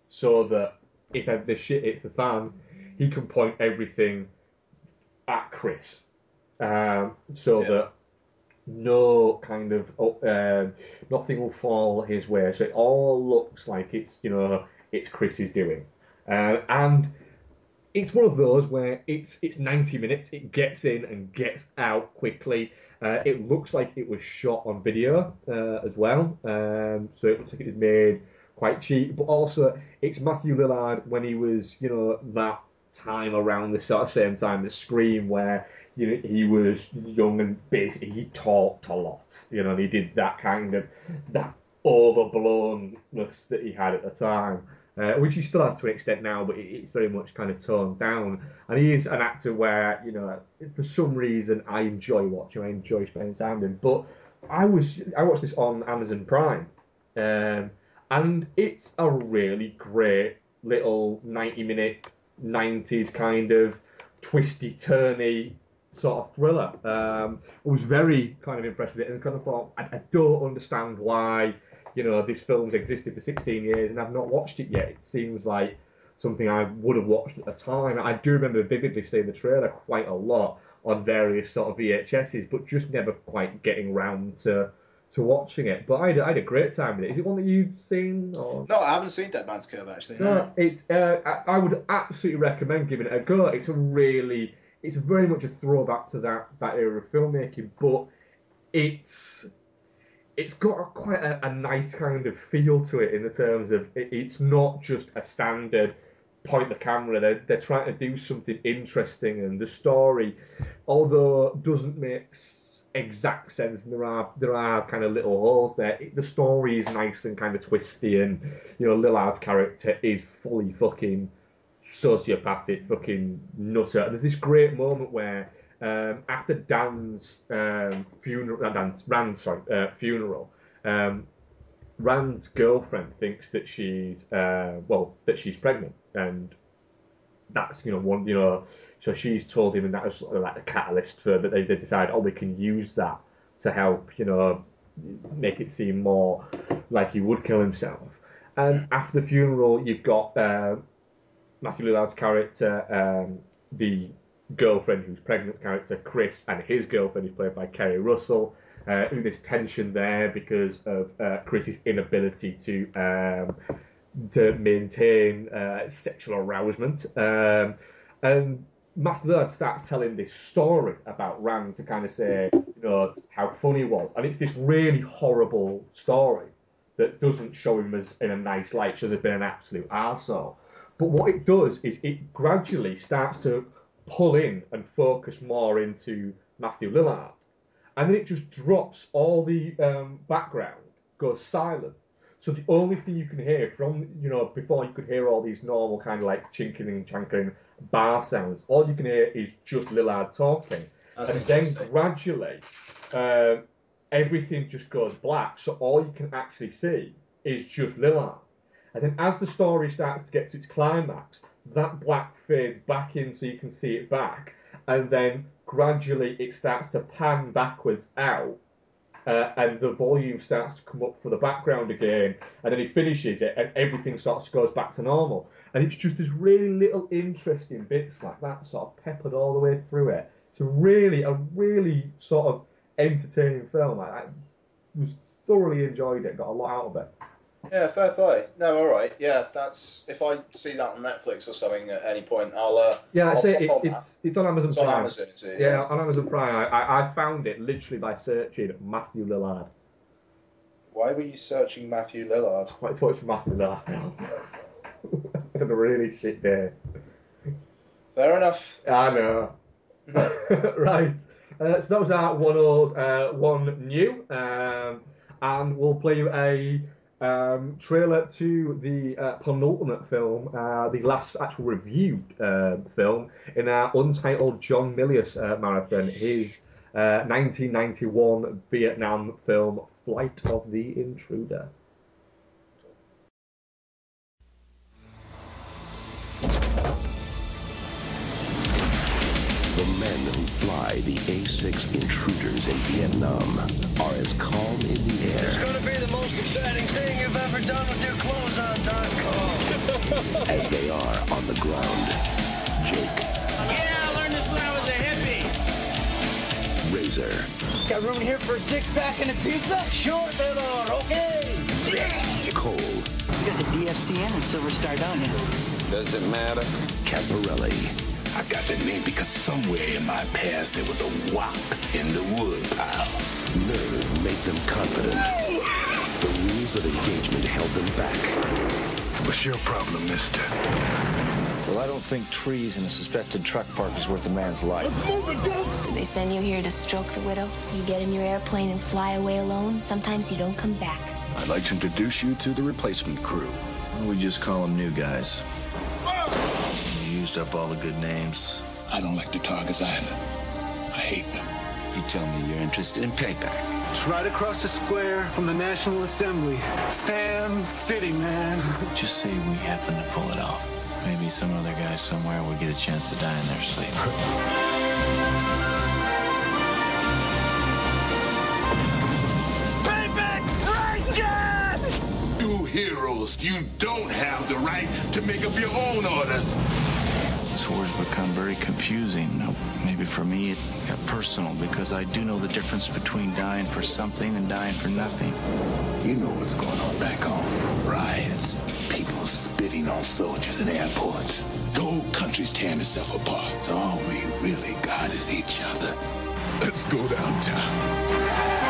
so that if the shit hits the fan, he can point everything at Chris, um, so Yeah. that no kind of um, nothing will fall his way. So it all looks like it's you know it's Chris's doing, uh, and it's one of those where it's it's 90 minutes. It gets in and gets out quickly. Uh, it looks like it was shot on video uh, as well, um, so it looks like it was made quite cheap. But also, it's Matthew Lillard when he was, you know, that time around the sort of same time the Scream where you know he was young and basically he talked a lot, you know, and he did that kind of that overblownness that he had at the time. Uh, which he still has to an extent now, but it's very much kind of toned down. And he is an actor where, you know, for some reason I enjoy watching, I enjoy spending time with him. But I was I watched this on Amazon Prime, um, and it's a really great little 90 minute 90s kind of twisty turny sort of thriller. Um, I was very kind of impressed with it and kind of thought I, I don't understand why you know this film's existed for 16 years and I've not watched it yet. It seems like something I would have watched at the time. I do remember vividly seeing the trailer quite a lot on various sort of VHSs, but just never quite getting round to to watching it. But I had, I had a great time with it. Is it one that you've seen? Or? No, I haven't seen Dead Man's Curve actually. No, it's. Uh, I, I would absolutely recommend giving it a go. It's a really, it's very much a throwback to that that era of filmmaking, but it's it's got a, quite a, a nice kind of feel to it in the terms of it, it's not just a standard point the camera. They're they're trying to do something interesting, and the story, although doesn't make exact sense, and there are there are kind of little holes there. It, the story is nice and kind of twisty, and you know Lillard's character is fully fucking sociopathic, fucking nutter. And there's this great moment where um, after Dan's um, funeral, Dan's Rand's sorry uh, funeral. Um, Rand's girlfriend thinks that she's uh, well that she's pregnant, and that's you know one you know so she's told him, and that was sort of like the catalyst for that they, they decide oh we can use that to help you know make it seem more like he would kill himself. And after the funeral, you've got uh, Matthew Lillard's character, um, the girlfriend who's pregnant character, Chris, and his girlfriend, is played by Keri Russell. Uh, there's tension there because of uh, Chris's inability to um, to maintain uh, sexual arousement. Um, and Lillard starts telling this story about Rand to kind of say, you know, how funny he was, and it's this really horrible story that doesn't show him as in a nice light, should have been an absolute arsehole. But what it does is it gradually starts to pull in and focus more into Matthew Lillard. And then it just drops all the um, background, goes silent. So the only thing you can hear from, you know, before you could hear all these normal kind of like chinking and chanking bar sounds, all you can hear is just Lillard talking. That's and then gradually, um, everything just goes black. So all you can actually see is just Lillard. And then as the story starts to get to its climax, that black fades back in so you can see it back, and then gradually it starts to pan backwards out, uh, and the volume starts to come up for the background again, and then he finishes it, and everything sort of goes back to normal. And it's just this really little interesting bits like that, sort of peppered all the way through it. It's really, a really sort of entertaining film. I, I was thoroughly enjoyed it, got a lot out of it. Yeah, fair play. No, all right. Yeah, that's if I see that on Netflix or something at any point, I'll. Uh, Yeah, I say it's on it's it's on Amazon It's on Amazon, is it? Yeah, on Amazon Prime. I, I, I found it literally by searching Matthew Lillard. Why were you searching Matthew Lillard? I wanted to watch Matthew Lillard. I had a really shit day. Fair enough. I know. right. Uh, so that was our one old, uh, one new, um, and we'll play you a um, trailer to the uh, penultimate film, uh, the last actual reviewed uh, film in our untitled John Milius uh, marathon, his uh, 1991 Vietnam film Flight of the Intruder. The men fly the A6 intruders in Vietnam are as calm in the air It's gonna be the most exciting thing you've ever done with your clothes on, Doc. as they are on the ground. Jake, Yeah, I learned this when I was a hippie. Razor, Got room here for a six pack and a pizza? Sure, senor. Okay. Cole, You got the DFCN and Silver Star, don't you? Does it matter? Camparelli, I got that name because somewhere in my past there was a wop in the wood pile. nerve made them confident. The rules of engagement held them back. What's your problem, mister? Well, I don't think trees in a suspected truck park is worth a man's life. They send you here to stroke the widow. You get in your airplane and fly away alone. Sometimes you don't come back. I'd like to introduce you to the replacement crew. We just call them new guys. You used up all the good names. I don't like the Targets either. I hate them. You tell me you're interested in payback. It's right across the square from the National Assembly. Sam City, man. Just say we happen to pull it off. Maybe some other guy somewhere will get a chance to die in their sleep. Payback Rangers! You heroes, you don't have the right to make up your own orders. This war has become very confusing. Maybe for me it got personal because I do know the difference between dying for something and dying for nothing. You know what's going on back home. Riots, people spitting on soldiers in airports. The whole country's tearing itself apart. All we really got is each other. Let's go downtown.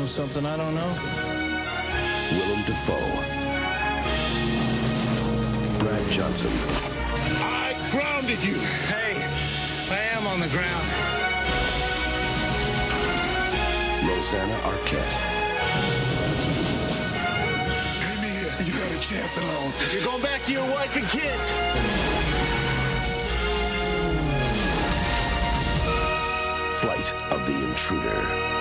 Know something I don't know? Willem Dafoe, Brad Johnson, I grounded you. Hey, I am on the ground. Rosanna Arquette, Come here. You got a chance alone. You're going back to your wife and kids. Flight of the Intruder.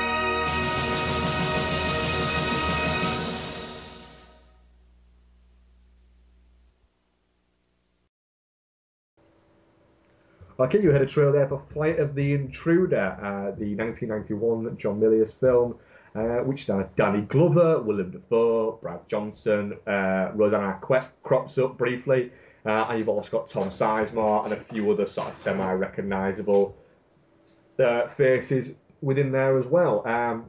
You had a trailer there for Flight of the Intruder, uh, the 1991 John Milius film, uh, which stars Danny Glover, Willem Dafoe, Brad Johnson, uh, Rosanna Arquette crops up briefly, uh, and you've also got Tom Sizemore and a few other sort of semi-recognisable uh, faces within there as well. Um,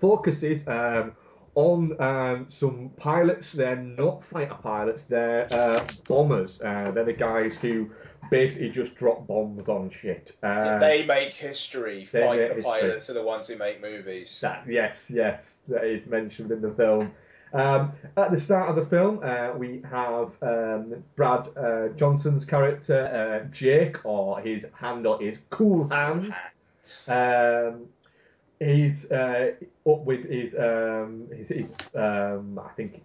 focuses um, on um, some pilots. They're not fighter pilots. They're uh, bombers. They're the guys who basically just drop bombs on shit. Uh, they make history. they make Fighter history. pilots are the ones who make movies. that, yes, yes, that is mentioned in the film. Um, at the start of the film, uh, we have um, Brad uh, Johnson's character, uh, Jake, or his handle is Cool Hand. Um, he's uh, up with his, um, his, his um, I think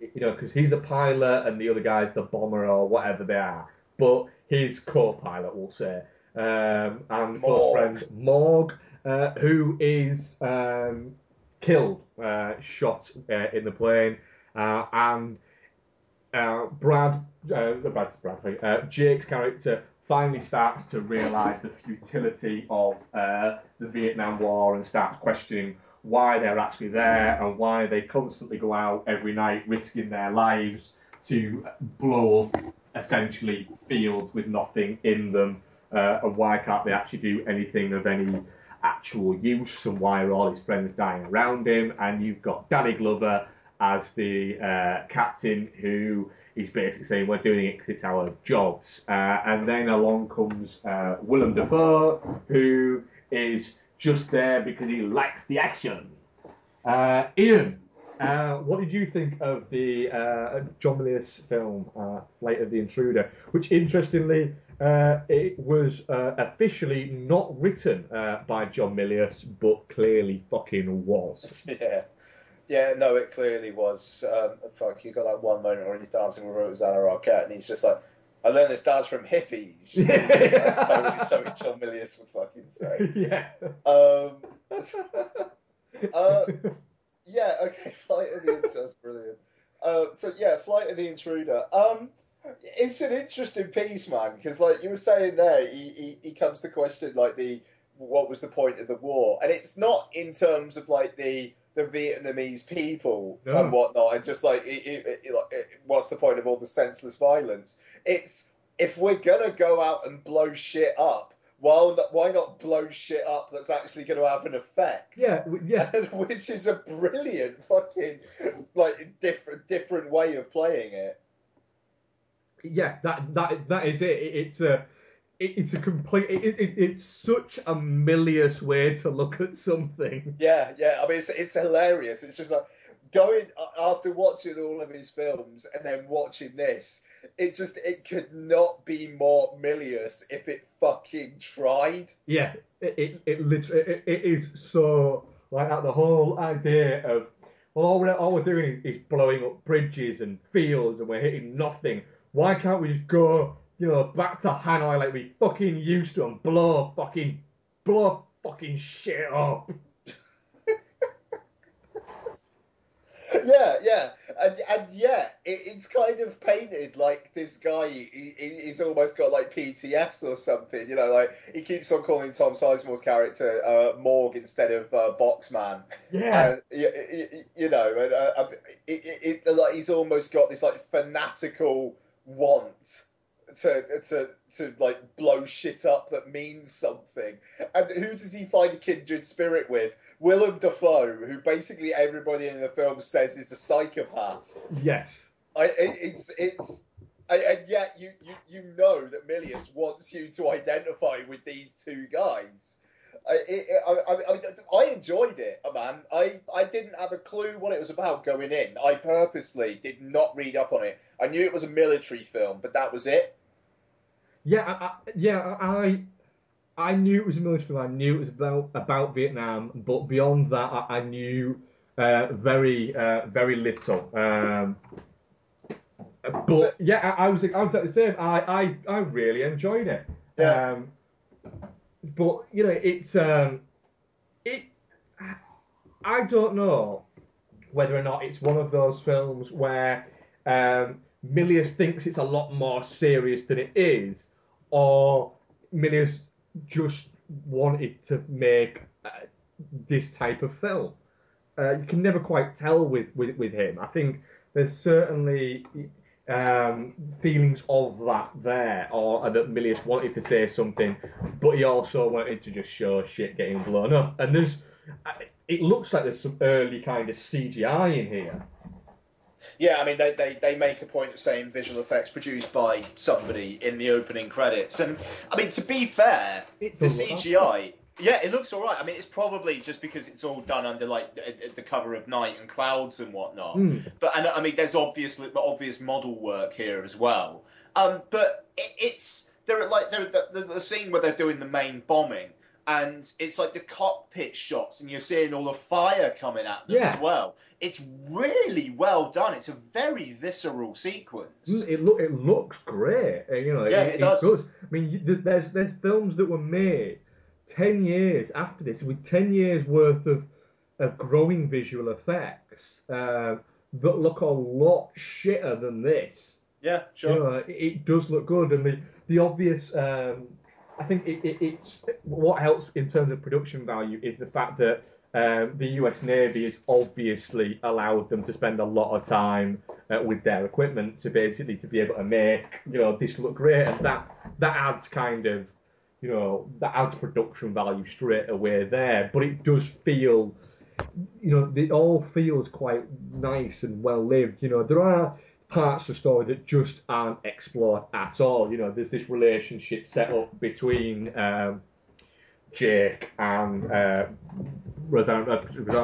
you know, because he's the pilot and the other guy's the bomber or whatever they are. But his co-pilot, we'll say, um, and close friend Morg, uh, who is um, killed, uh, shot uh, in the plane, uh, and uh, Brad, uh, Brad's Brad, uh, Jake's character finally starts to realise the futility of uh, the Vietnam War and starts questioning why they're actually there and why they constantly go out every night risking their lives to blow up essentially fields with nothing in them uh, and why can't they actually do anything of any actual use and why are all his friends dying around him? And you've got Danny Glover as the uh, captain who is basically saying we're doing it because it's our jobs. Uh, and then along comes uh, Willem Dafoe who is just there because he likes the action. Uh, Ian uh, what did you think of the uh, John Milius film, uh, Flight of the Intruder? Which, interestingly, uh, it was uh, officially not written uh, by John Milius, but clearly fucking was. Yeah. Yeah, no, it clearly was. Um, fuck, you got that one moment where he's dancing with Rosanna Arquette, and he's just like, I learned this dance from hippies. That's totally something John Milius would fucking say. yeah. Um, uh, yeah, okay, Flight of the Intruder, that's brilliant. Uh, so yeah, Flight of the Intruder. Um, it's an interesting piece, man, because like you were saying there, he, he he comes to question like the what was the point of the war, and it's not in terms of like the the Vietnamese people No. and whatnot, and just like it, it, it, it, what's the point of all the senseless violence? It's if we're gonna go out and blow shit up, why not, why not blow shit up that's actually going to have an effect? Yeah, yeah. Which is a brilliant fucking like different different way of playing it. yeah, that that that is it. it it's a it's a complete. It, it, it's such a Milius way to look at something. Yeah, yeah. I mean, it's, it's hilarious. It's just like going after watching all of his films and then watching this. It just it could not be more Milius if it fucking tried. Yeah, it it, it literally it, it is so like that. The whole idea of well, all we're all we're doing is, is blowing up bridges and fields, and we're hitting nothing. Why can't we just go, you know, back to Hanoi like we fucking used to and blow fucking blow fucking shit up? Yeah, yeah, and and yeah, it, it's kind of painted like this guy. He, he- he's almost got like PTS or something. You know, like he keeps on calling Tom Sizemore's character uh, Morg instead of uh, Boxman. Yeah. And, y- y- y- you know, and uh, it, it, it, like he's almost got this like fanatical want to to to like blow shit up that means something. And who does he find a kindred spirit with? Willem Dafoe, who basically everybody in the film says is a psychopath. Yes. I, it, it's it's and, and yet you, you you know that Milius wants you to identify with these two guys. I, it, I, I, I, I enjoyed it, man. I, I didn't have a clue what it was about going in. I purposely did not read up on it. I knew it was a military film, but that was it. Yeah, I, I, yeah, I I knew it was a military film. I knew it was about about Vietnam, but beyond that, I, I knew uh, very uh, very little. Um, but yeah, I, I was I was at the same. I, I, I really enjoyed it. Yeah. Um, but you know, it's um, it. I don't know whether or not it's one of those films where um, Milius thinks it's a lot more serious than it is, or Milius just wanted to make uh, this type of film. Uh, you can never quite tell with, with, with him. I think there's certainly um, feelings of that there, or that Milius wanted to say something, but he also wanted to just show shit getting blown up. And there's, it looks like there's some early kind of CGI in here. Yeah, I mean, they, they, they make a point of saying visual effects produced by somebody in the opening credits. And, I mean, to be fair, the does look CGI, yeah, it looks alright. I mean, it's probably just because it's all done under, like, the- the cover of night and clouds and whatnot. Hmm. But, and I mean, there's obviously obvious model work here as well. Um, but it, it's, they're like, they're, the, the, the scene where they're doing the main bombing, and it's like the cockpit shots, and you're seeing all the fire coming at them Yeah. as well. It's really well done. It's a very visceral sequence. Mm, It look it looks great. uh, You know, Yeah, it does. I mean, there's there's films that were made ten years after this with ten years worth of of growing visual effects uh, that look a lot shitter than this. Yeah, You know, it, it does look good, and the the obvious. Um, I think it, it, it's what helps in terms of production value is the fact that um, the U.S. Navy has obviously allowed them to spend a lot of time uh, with their equipment to basically to be able to make you know this look great, and that that adds kind of you know that adds production value straight away there. But it does feel you know, it all feels quite nice and well lived. You know, there are parts of the story that just aren't explored at all. You know, there's this relationship set up between um, Jake and uh, Rosanna, uh,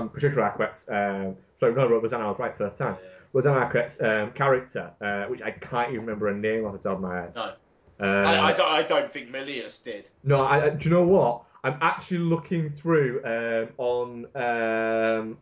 Patricia Arquette's, um sorry, no, Rosanna, I was right first time. Rosanna Arquette's um, character, uh, which I can't even remember her name off the top of my head. No. Uh, I, I, don't, I don't think Milius did. no, I, I- do you know what? I'm actually looking through um, on um,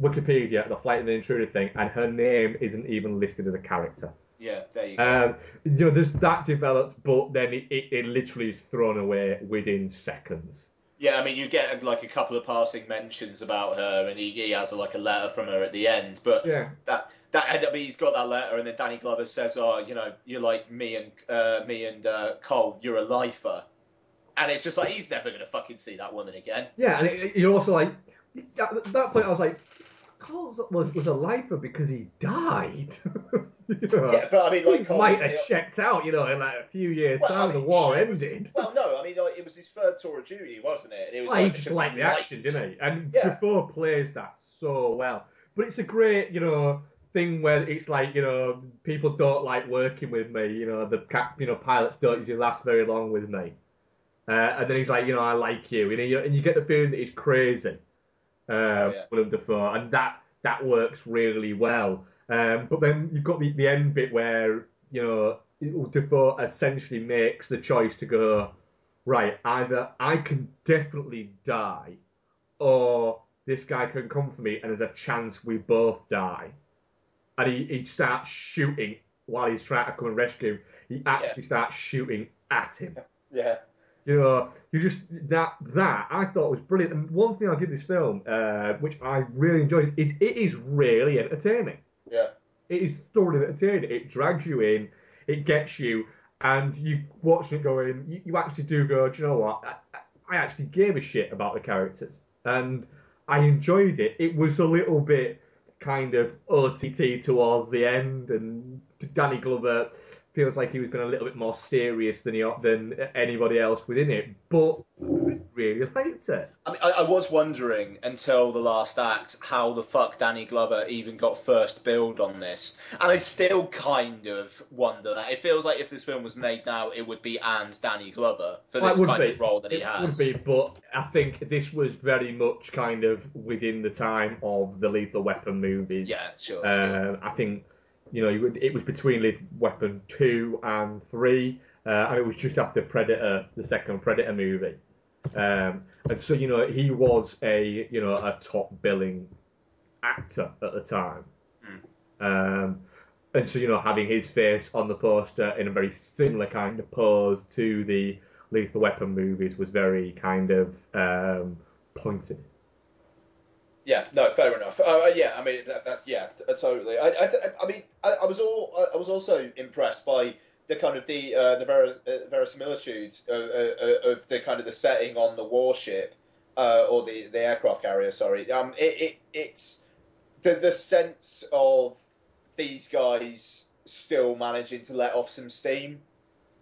Wikipedia the Flight of the Intruder thing, and her name isn't even listed as a character. Yeah, there you go. Um, you know, there's that developed, but then it, it, it literally is thrown away within seconds. Yeah, I mean, you get like a couple of passing mentions about her, and he, he has like a letter from her at the end. But Yeah. that that I mean, he's got that letter, and then Danny Glover says, "Oh, you know, you're like me and uh, me and uh, Cole. You're a lifer," and it's just like he's never gonna fucking see that woman again. Yeah, and it, you're also like, at that point, I was like, Cole was, was a lifer because he died. You know? Yeah, but I mean, like, he Cole, might have checked out, you know, in like a few years' Well, I time, mean, the war was- ended. Well, no, I mean, like, it was his third tour of duty, wasn't it? And it was Well, he like, just because liked the action, didn't he? And Yeah. Dafoe plays that so well. But it's a great, you know, thing where it's like, you know, people don't like working with me. You know, the cap, you know, pilots don't usually last very long with me. Uh, and then he's like, you know, I like you, and you, and you get the feeling that he's crazy, uh, Willem Dafoe, and that that works really well. Um, but then you've got the, the end bit where you know Dafoe essentially makes the choice to go right. Either I can definitely die, or this guy can come for me, and there's a chance we both die. And he, he starts shooting while he's trying to come and rescue him. He actually starts shooting at him. Yeah. You know, you just that that I thought was brilliant. And one thing I'll give this film, uh, which I really enjoyed, is it is really entertaining. Yeah. It is thoroughly entertaining. It drags you in, it gets you, and you watching it going, you, you actually do go, do you know what? I, I actually gave a shit about the characters, and I enjoyed it. It was a little bit kind of OTT towards the end, and Danny Glover feels like he was being a little bit more serious than he than anybody else within it, but really liked it. I mean, I, I was wondering until the last act how the fuck Danny Glover even got first billed on this, and I still kind of wonder that. It feels like if this film was made now, it would be and Danny Glover for this it would kind be. of role that he has. it would be, but I think this was very much kind of within the time of the Lethal Weapon movies. Yeah, sure. Uh, I think you know it was- between Lethal Weapon two and three, uh, and it was just after Predator, the second Predator movie. Um, and so you know he was a you know a top billing actor at the time. Um, and so, you know, having his face on the poster in a very similar kind of pose to the Lethal Weapon movies was very kind of um, pointed. Yeah, no, fair enough. Uh, yeah, I mean that, that's yeah, t- uh, totally. I, I, I mean, I, I was all I was also impressed by the kind of the uh, the uh, verisimilitude of, uh, of the kind of the setting on the warship uh, or the the aircraft carrier. Sorry, um, it, it it's the the sense of these guys still managing to let off some steam.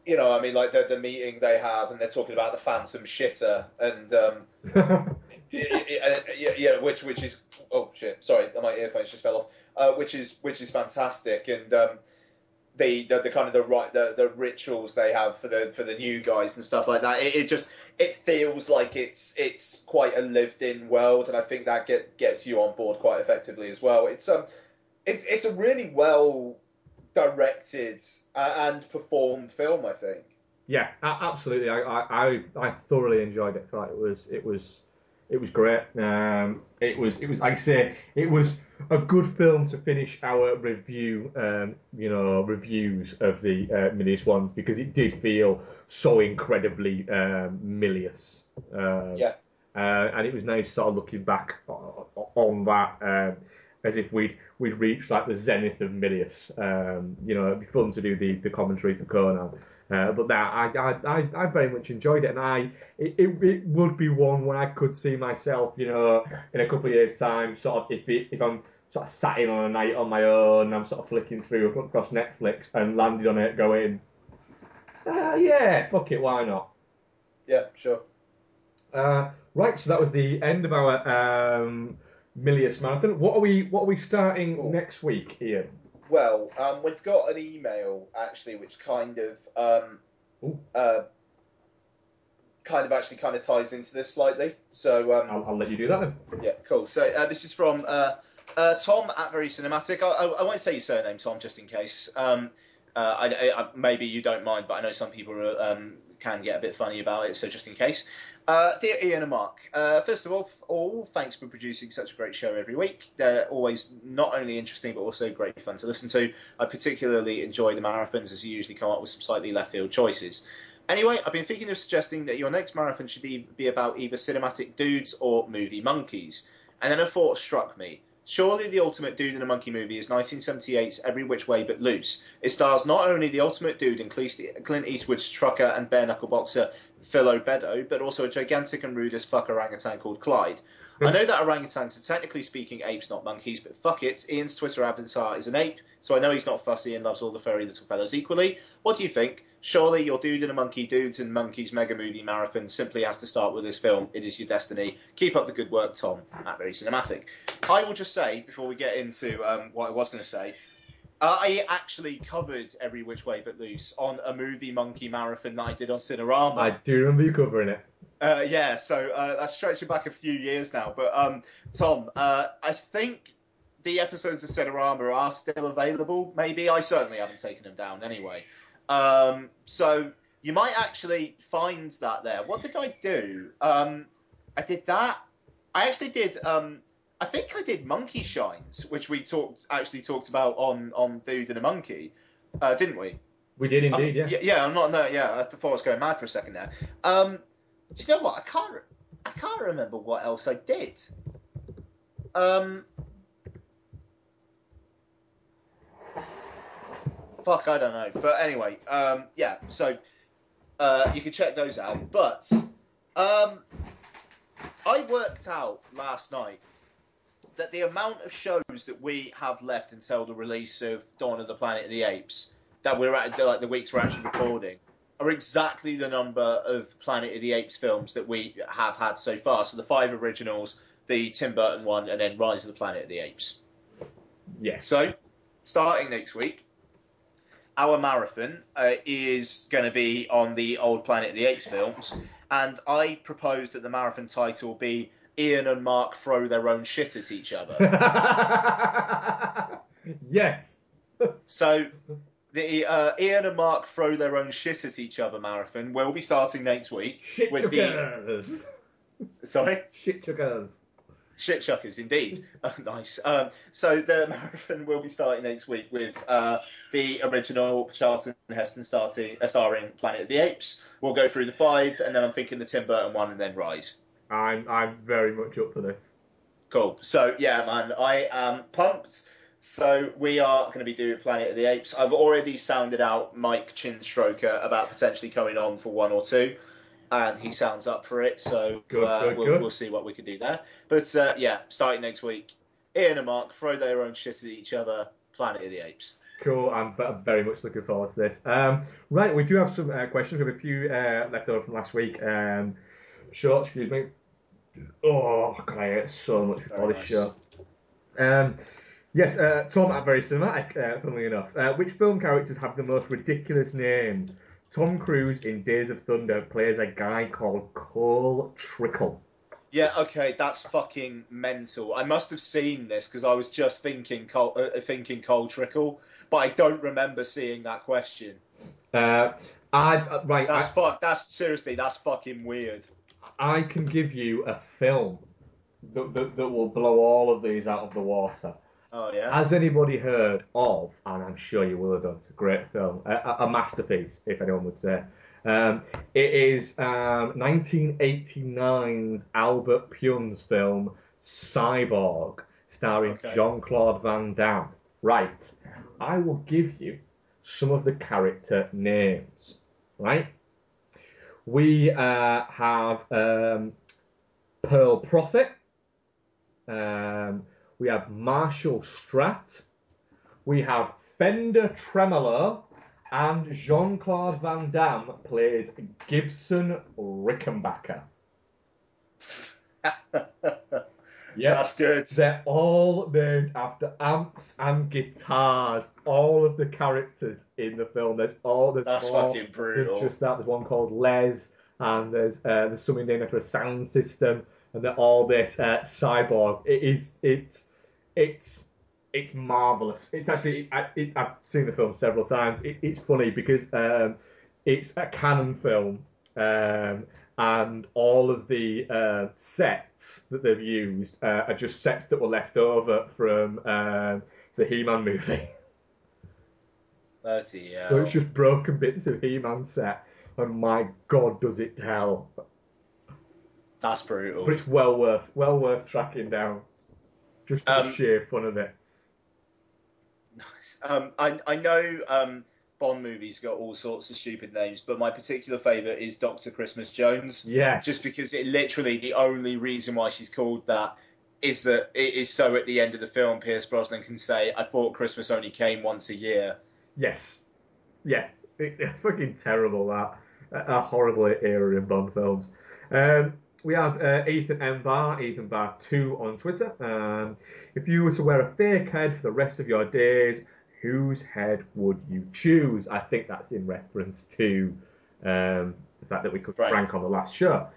You know, I mean, like the the meeting they have, and they're talking about the phantom shitter, and um, yeah, yeah, yeah, yeah, which which is oh shit, sorry, my earphones just fell off. Uh, which is which is fantastic, and um, the, the the kind of the right the, the rituals they have for the for the new guys and stuff like that. It, it just it feels like it's it's quite a lived in world, and I think that get gets you on board quite effectively as well. It's um it's it's a really well directed uh, and performed film, I think. Yeah, absolutely. I, I, I, thoroughly enjoyed it. It was it was it was great. Um, it was it was like I say it was a good film to finish our review. Um, you know reviews of the uh, Milius ones because it did feel so incredibly um, Milius. Um, Yeah. uh, and it was nice sort of looking back on that um, as if we'd we'd reached like the zenith of Milius. Um, you know, it'd be fun to do the, the commentary for Conan. Uh, but I, I, I, I very much enjoyed it, and I it, it, it would be one where I could see myself, you know, in a couple of years' time, sort of if it, if I'm sort of sat in on a night on my own, I'm sort of flicking through across Netflix and landed on it, going, uh, yeah, fuck it, why not? Yeah, sure. Uh, right, so that was the end of our um, Milius marathon. What are we What are we starting next week, Ian? Well, um, we've got an email actually, which kind of um, uh, kind of actually kind of ties into this slightly. So um, I'll, I'll let you do that then. Yeah, cool. So uh, this is from uh, uh, Tom at Very Cinematic. I, I, I won't say your surname, Tom, just in case. Um, uh, I, maybe you don't mind, but I know some people are, um, can get a bit funny about it, so just in case. Uh, dear Ian and Mark, uh, first of all, all, thanks for producing such a great show every week. They're always not only interesting, but also great fun to listen to. I particularly enjoy the marathons as you usually come up with some slightly left field choices. Anyway, I've been thinking of suggesting that your next marathon should be about either cinematic dudes or movie monkeys. And then a thought struck me. Surely the ultimate dude in a monkey movie is 1978's Every Which Way But Loose. It stars not only the ultimate dude in Clint Eastwood's trucker and bare knuckle boxer Philo Beddoe, but also a gigantic and rude as fuck orangutan called Clyde. I know that orangutans are technically speaking apes, not monkeys, but fuck it, Ian's Twitter avatar is an ape, so I know he's not fussy and loves all the furry little fellows equally. What do you think? Surely your dude and a monkey dudes and monkeys mega movie marathon simply has to start with this film. It is your destiny. Keep up the good work, Tom. At very cinematic. I will just say before we get into um, what I was going to say. I actually covered Every Which Way But Loose on a movie monkey marathon that I did on Cinerama. I do remember you covering it. Uh, yeah, so uh, that's stretching back a few years now. But um, Tom, uh, I think the episodes of Cinerama are still available. Maybe I certainly haven't taken them down anyway. Um, so you might actually find that there. What did I do? Um, I did that. I actually did. Um, I think I did Monkey Shines, which we talked actually talked about on on Dude and a Monkey, uh, didn't we? We did indeed, Uh, yeah. Yeah, I'm not. No, yeah. I thought I was going mad for a second there. Um, do you know what? I can't. I can't remember what else I did. Um. Fuck, I don't know. But anyway, um, yeah. So uh, you can check those out. But um, I worked out last night that the amount of shows that we have left until the release of Dawn of the Planet of the Apes that we're at like the weeks we're actually recording are exactly the number of Planet of the Apes films that we have had so far. So the five originals, the Tim Burton one, and then Rise of the Planet of the Apes. Yeah. So starting next week, our marathon uh, is going to be on the old Planet of the Apes films, and I propose that the marathon title be Ian and Mark throw their own shit at each other. yes. So the uh, Ian and Mark throw their own shit at each other marathon will be starting next week Shit with the sorry Shit chuckers. Shit chuckers indeed. Oh, nice. Um, so the marathon will be starting next week with uh, the original Charlton Heston starting uh, starring Planet of the Apes. We'll go through the five, and then I'm thinking the Tim Burton one, and then Rise. I'm I'm very much up for this. Cool. So yeah, man, I am pumped. So we are going to be doing Planet of the Apes. I've already sounded out Mike Chinstroker about potentially coming on for one or two, and he sounds up for it. So Good, uh, good, we'll, good. we'll see what we can do there. But uh, yeah, starting next week, Ian and Mark throw their own shit at each other. Planet of the Apes. Cool. I'm very much looking forward to this. Um, right, we do have some uh, questions. We have a few uh, left over from last week. Um, short, excuse me. Oh, God, I ate so much before Very this nice. show. Um, yes, uh, Tom at very cinematic. Uh, funnily enough, uh, which film characters have the most ridiculous names? Tom Cruise in Days of Thunder plays a guy called Cole Trickle. Yeah, okay, that's fucking mental. I must have seen this because I was just thinking Cole, uh, thinking Cole Trickle, but I don't remember seeing that question. Uh, I uh, right. That's I, fuck. That's seriously. That's fucking weird. I can give you a film that, that, that will blow all of these out of the water. Oh yeah. Has anybody heard of, and I'm sure you will have done, it's a great film, a, a- masterpiece, if anyone would say. Um, it is um, 1989's Albert Pyun's film Cyborg, starring Okay. Jean Claude Van Damme. Right, I will give you some of the character names. Right, we uh, have um, Pearl Prophet. Um, we have Marshall Strat. We have Fender Tremolo. And Jean Claude Van Damme plays Gibson Rickenbacker. Yeah, That's good. They're all named after amps and guitars. All of the characters in the film. There's all there's That's fucking brutal. than just that. There's one called Les, and there's uh, there's something named after a sound system, and they're all this uh, cyborg. It is it's it's it's marvelous. It's actually I, it, I've seen the film several times. It, it's funny because um, it's a Cannon film, um, and all of the uh, sets that they've used uh, are just sets that were left over from um, the He-Man movie. Thirty. Yeah. So it's just broken bits of He-Man set, and my God, does it tell! That's brutal. But it's well worth well worth tracking down, just the Um, sheer fun of it. Nice. Um, I I know um, Bond movies got all sorts of stupid names, but my particular favourite is Doctor Christmas Jones. Yeah. Just because it literally the only reason why she's called that is that it is so at the end of the film Pierce Brosnan can say, "I thought Christmas only came once a year." Yes. Yeah. It, it's fucking terrible that. A, a horrible era in Bond films. Um, we have uh, Ethan M. Bar, Ethan Bar 2 on Twitter. Um, if you were to wear a fake head for the rest of your days, whose head would you choose? I think that's in reference to um, the fact that we could Frank on the last show.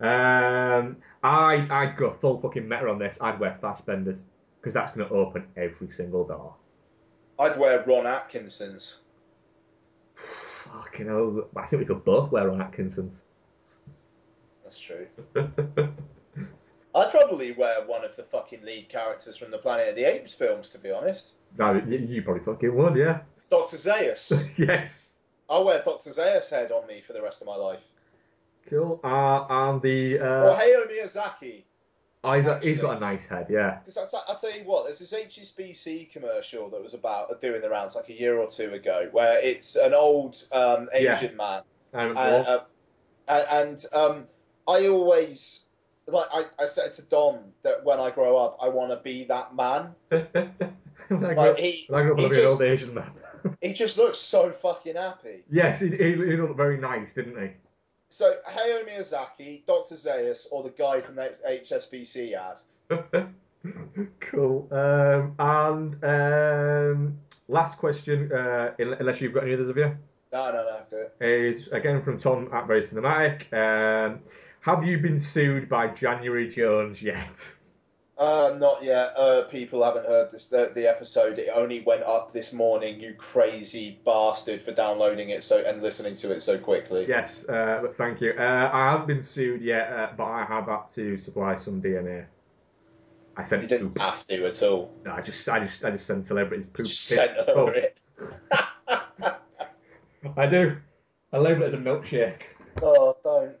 Um, I, I'd go full fucking meta on this. I'd wear Fassbenders because that's going to open every single door. I'd wear Ron Atkinson's. Fucking hell. I think we could both wear on Atkinson's. That's true. I'd probably wear one of the fucking lead characters from the Planet of the Apes films, to be honest. No, you, you probably fucking would, yeah. Dr. Zaius. yes. I'll wear Dr. Zaius' head on me for the rest of my life. Cool. Uh, and the. or Uh, Hayao Miyazaki. oh, he's, got, he's got a nice head, yeah. Because I'll tell you what, there's this HSBC commercial that was about doing the rounds like a year or two ago, where it's an old um, Yeah. Asian man, I and, uh, and, and um, I always like I, I said to Dom that when I grow up, I want to be that man. Like, he- when I he I'd be an just- Asian man. He just looks so fucking happy. yes, he, he, he looked very nice, didn't he? So Hayao Miyazaki, Dr. Zaius, or the guy from the HSBC ad. Cool. Um, and um, last question, uh, unless you've got any others of you, No, no, no, it. is again from Tom at Very Cinematic. Um, have you been sued by January Jones yet? Uh, not yet. Uh, people haven't heard this the, the episode. It only went up this morning. You crazy bastard for downloading it so and listening to it so quickly. Yes, uh, but thank you. Uh, I haven't been sued yet, uh, but I have had to supply some DNA. I sent You didn't have to at all. No, I just, I just, I just send celebrities poop. Just sent over poop. it. I do. I label it as a milkshake. Oh, don't.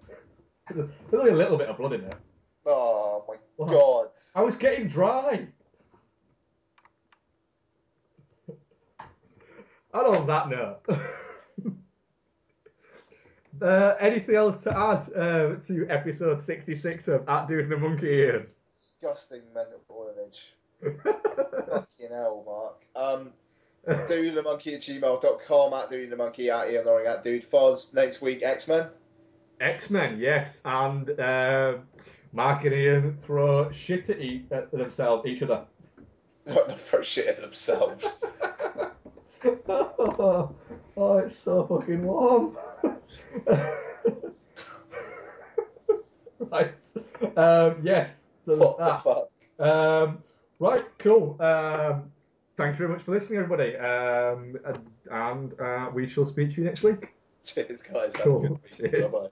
There's only a little bit of blood in it. Oh my god. I was getting dry. And on that note, uh, anything else to add uh, to episode 66 of At Doing the Monkey Ian? Disgusting mental image. Fucking hell, Mark. Um, doingthemonkey at gmail.com, at doingthemonkey, at Ian Loring, at Dude Foz. Next week, X Men. X Men, yes, and uh, Mark and Ian throw shit at, e- at themselves, each other. Throw shit at themselves. oh, it's so fucking warm. right. Um, yes. So What that. the fuck? Um, right. Cool. Um, thank you very much for listening, everybody. Um, and and uh, we shall speak to you next week. Cheers, guys. Cool. a good week. Cheers. Bye bye.